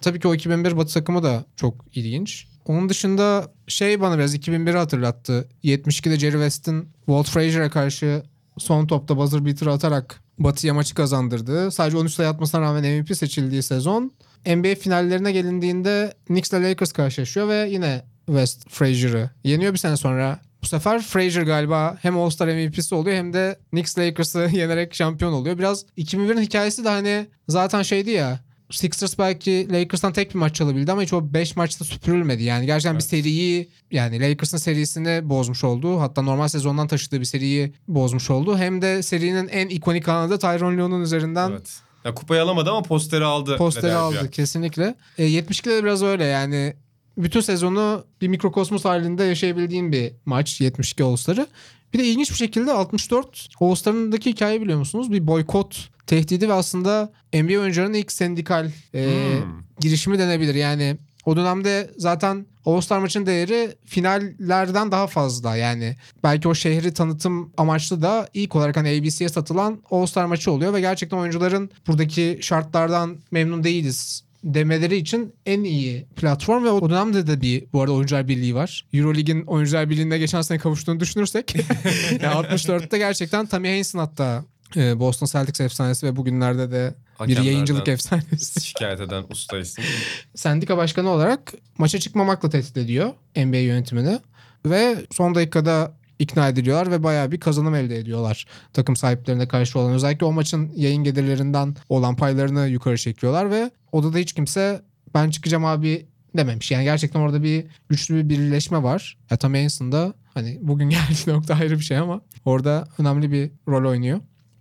Tabii ki o 2001 Batı takımı da çok ilginç. Onun dışında şey bana biraz 2001'i hatırlattı. 72'de Jerry West'in Walt Frazier'e karşı son topta buzzer beater'ı atarak Batı'ya maçı kazandırdı. Sadece 13 sayı atmasına rağmen MVP seçildiği sezon. NBA finallerine gelindiğinde Knicks ile Lakers karşılaşıyor ve yine West Frazier'ı yeniyor bir sene sonra. Bu sefer Frazier galiba hem All-Star MVP'si oluyor hem de Knicks Lakers'ı yenerek şampiyon oluyor. Biraz 2001'in hikayesi de hani zaten şeydi ya Sixers belki Lakers'tan tek bir maç çalabildi ama hiç o 5 maçta süpürülmedi. Yani gerçekten bir seriyi yani Lakers'ın serisini bozmuş oldu. Hatta normal sezondan taşıdığı bir seriyi bozmuş oldu. Hem de serinin en ikonik anı da Tyronn Lue'nun üzerinden Evet. Ya kupayı alamadı ama posteri aldı. posteri aldı kesinlikle. E, 72'de de biraz öyle yani bütün sezonu bir mikrokosmos halinde yaşayabildiğim bir maç 72 All-Star'ı. Bir de ilginç bir şekilde 64 All-Star'ındaki hikaye biliyor musunuz? Bir boykot tehdidi ve aslında NBA oyuncularının ilk sendikal e, Hmm. girişimi denebilir. Yani o dönemde zaten All-Star maçın değeri finallerden daha fazla. Yani belki o şehri tanıtım amaçlı da ilk olarak hani ABC'ye satılan All-Star maçı oluyor ve gerçekten oyuncuların buradaki şartlardan memnun değiliz demeleri için en iyi platform ve o dönemde de bir bu arada oyuncular birliği var. Euroleague'in oyuncular birliğinde geçen sene kavuştuğunu düşünürsek yani 64'te gerçekten Tammy Hains'in hatta Boston Celtics efsanesi ve bugünlerde de bir yayıncılık efsanesi. Şikayet eden usta isim. Sendika başkanı olarak maça çıkmamakla tehdit ediyor NBA yönetimini ve son dakikada ikna ediliyorlar ve bayağı bir kazanım elde ediyorlar takım sahiplerine karşı olan. Özellikle o maçın yayın gelirlerinden olan paylarını yukarı çekiyorlar ve odada hiç kimse ben çıkacağım abi dememiş. Yani gerçekten orada bir güçlü bir birleşme var. Ya Tam da hani bugün geldiği nokta ayrı bir şey ama orada önemli bir rol oynuyor.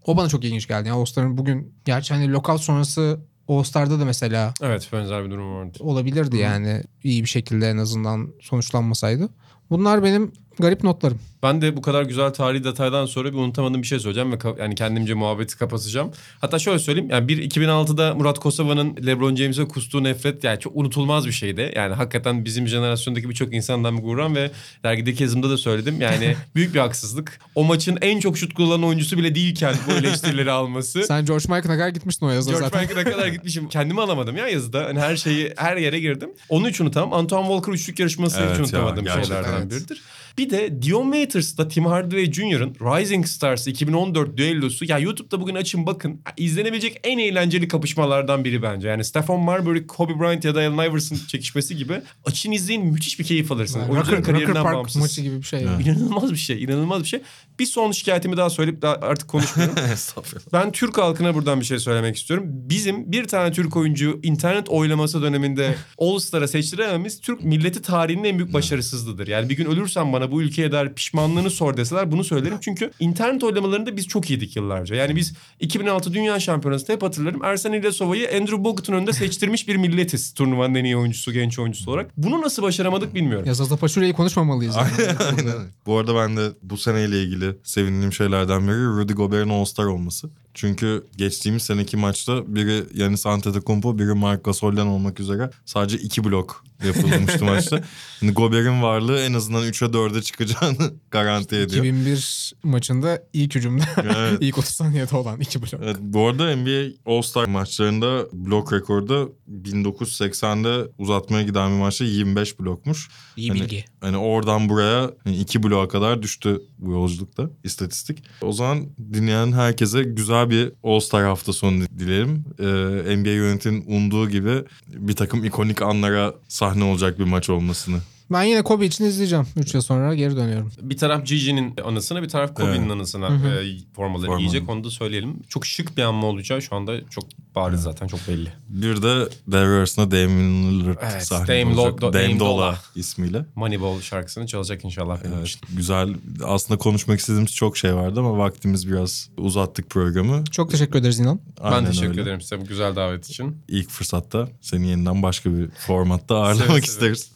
O bana çok ilginç geldi. Yani All-Star'ın bugün gerçi hani lokal sonrası All-Star'da da mesela Evet benzer bir durum vardı. olabilirdi yani iyi bir şekilde en azından sonuçlanmasaydı. Bunlar benim garip notlarım. Ben de bu kadar güzel tarihi detaydan sonra bir unutamadığım bir şey söyleyeceğim ve yani kendimce muhabbeti kapatacağım. Hatta şöyle söyleyeyim yani bir 2006'da Murat Kosova'nın LeBron James'e kustuğu nefret yani çok unutulmaz bir şeydi. Yani hakikaten bizim jenerasyondaki birçok insandan bir gururan ve dergideki yazımda da söyledim. Yani büyük bir haksızlık. O maçın en çok şut kullanan oyuncusu bile değilken bu eleştirileri alması. Sen George Michael'a kadar gitmiştin o yazıda George zaten. Michael'a kadar gitmişim. Kendimi alamadım ya yazıda. Hani her şeyi her yere girdim. Onu hiç unutamam. Antoine Walker üçlük yarışması Evet hiç ya, unutamadığım gerçekten şeylerden evet. biridir. Bir de Dion Waiters'la Tim Hardaway Jr.'ın Rising Stars 2014 düellosu. Ya YouTube'da bugün açın bakın. izlenebilecek en eğlenceli kapışmalardan biri bence. Yani Stephon Marbury, Kobe Bryant ya da Allen Iverson çekişmesi gibi. Açın izleyin müthiş bir keyif alırsın. Yani Oyuncuların kariyerinden Park bağımsız. maçı gibi bir şey. yani. İnanılmaz bir şey, inanılmaz bir şey. Bir son şikayetimi daha söyleyip daha artık konuşmuyorum. Ben Türk halkına buradan bir şey söylemek istiyorum. Bizim bir tane Türk oyuncu internet oylaması döneminde All Star'a seçtirememiz Türk milleti tarihinin en büyük başarısızlığıdır. Yani bir gün ölürsem bana bu ülkeye dair pişmanlığını sor deseler bunu söylerim. Çünkü internet oylamalarında biz çok iyiydik yıllarca. Yani biz 2006 Dünya Şampiyonası'nda hep hatırlarım. Ersen İlyasova'yı Andrew Bogut'un önünde seçtirmiş bir milletiz. Turnuvanın en iyi oyuncusu, genç oyuncusu olarak. Bunu nasıl başaramadık bilmiyorum. Ya Zaza Paşurya'yı konuşmamalıyız. Yani. Bu arada ben de bu seneyle ilgili sevindiğim şeylerden biri Rudy Gobert'in All-Star olması. Çünkü geçtiğimiz seneki maçta biri Yanis Antetokounmpo, biri Marc Gasol'den olmak üzere sadece iki blok yapılmıştı maçta. Yani Gobert'in varlığı en azından 3'e 4'e çıkacağını garanti ediyor. 2001 maçında ilk hücumda Evet. ilk 30 saniyede olan iki blok. Evet, bu arada NBA All-Star maçlarında blok rekorda 1980'de uzatmaya giden bir maçta 25 blokmuş. İyi Hani- bilgi. Hani oradan buraya hani iki bloğa kadar düştü bu yolculukta istatistik. O zaman dinleyen herkese güzel bir All-Star hafta sonu dilerim. Ee, NBA yönetimin umduğu gibi bir takım ikonik anlara sahne olacak bir maç olmasını. Ben yine Kobe için izleyeceğim. 3 yıl sonra geri dönüyorum. Bir taraf Gigi'nin anısına bir taraf Kobe'nin Evet. anısına e, formaları Formaları. giyecek onu da söyleyelim. Çok şık bir anma olacağı şu anda çok bariz zaten çok belli. Bir de devre arasında Damian Lillard Evet, sahnede Dame olacak. Dame, Dame Dola, ismiyle. Moneyball şarkısını çalacak inşallah Evet, için. güzel. Aslında konuşmak istediğimiz çok şey vardı ama vaktimiz biraz uzattık programı. Çok teşekkür ederiz İnan. Aynen ben teşekkür öyle. ederim size bu güzel davet için. İlk fırsatta seni yeniden başka bir formatta ağırlamak isteriz.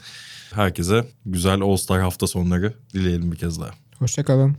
Herkese güzel All Star hafta sonları dileyelim bir kez daha. Hoşçakalın.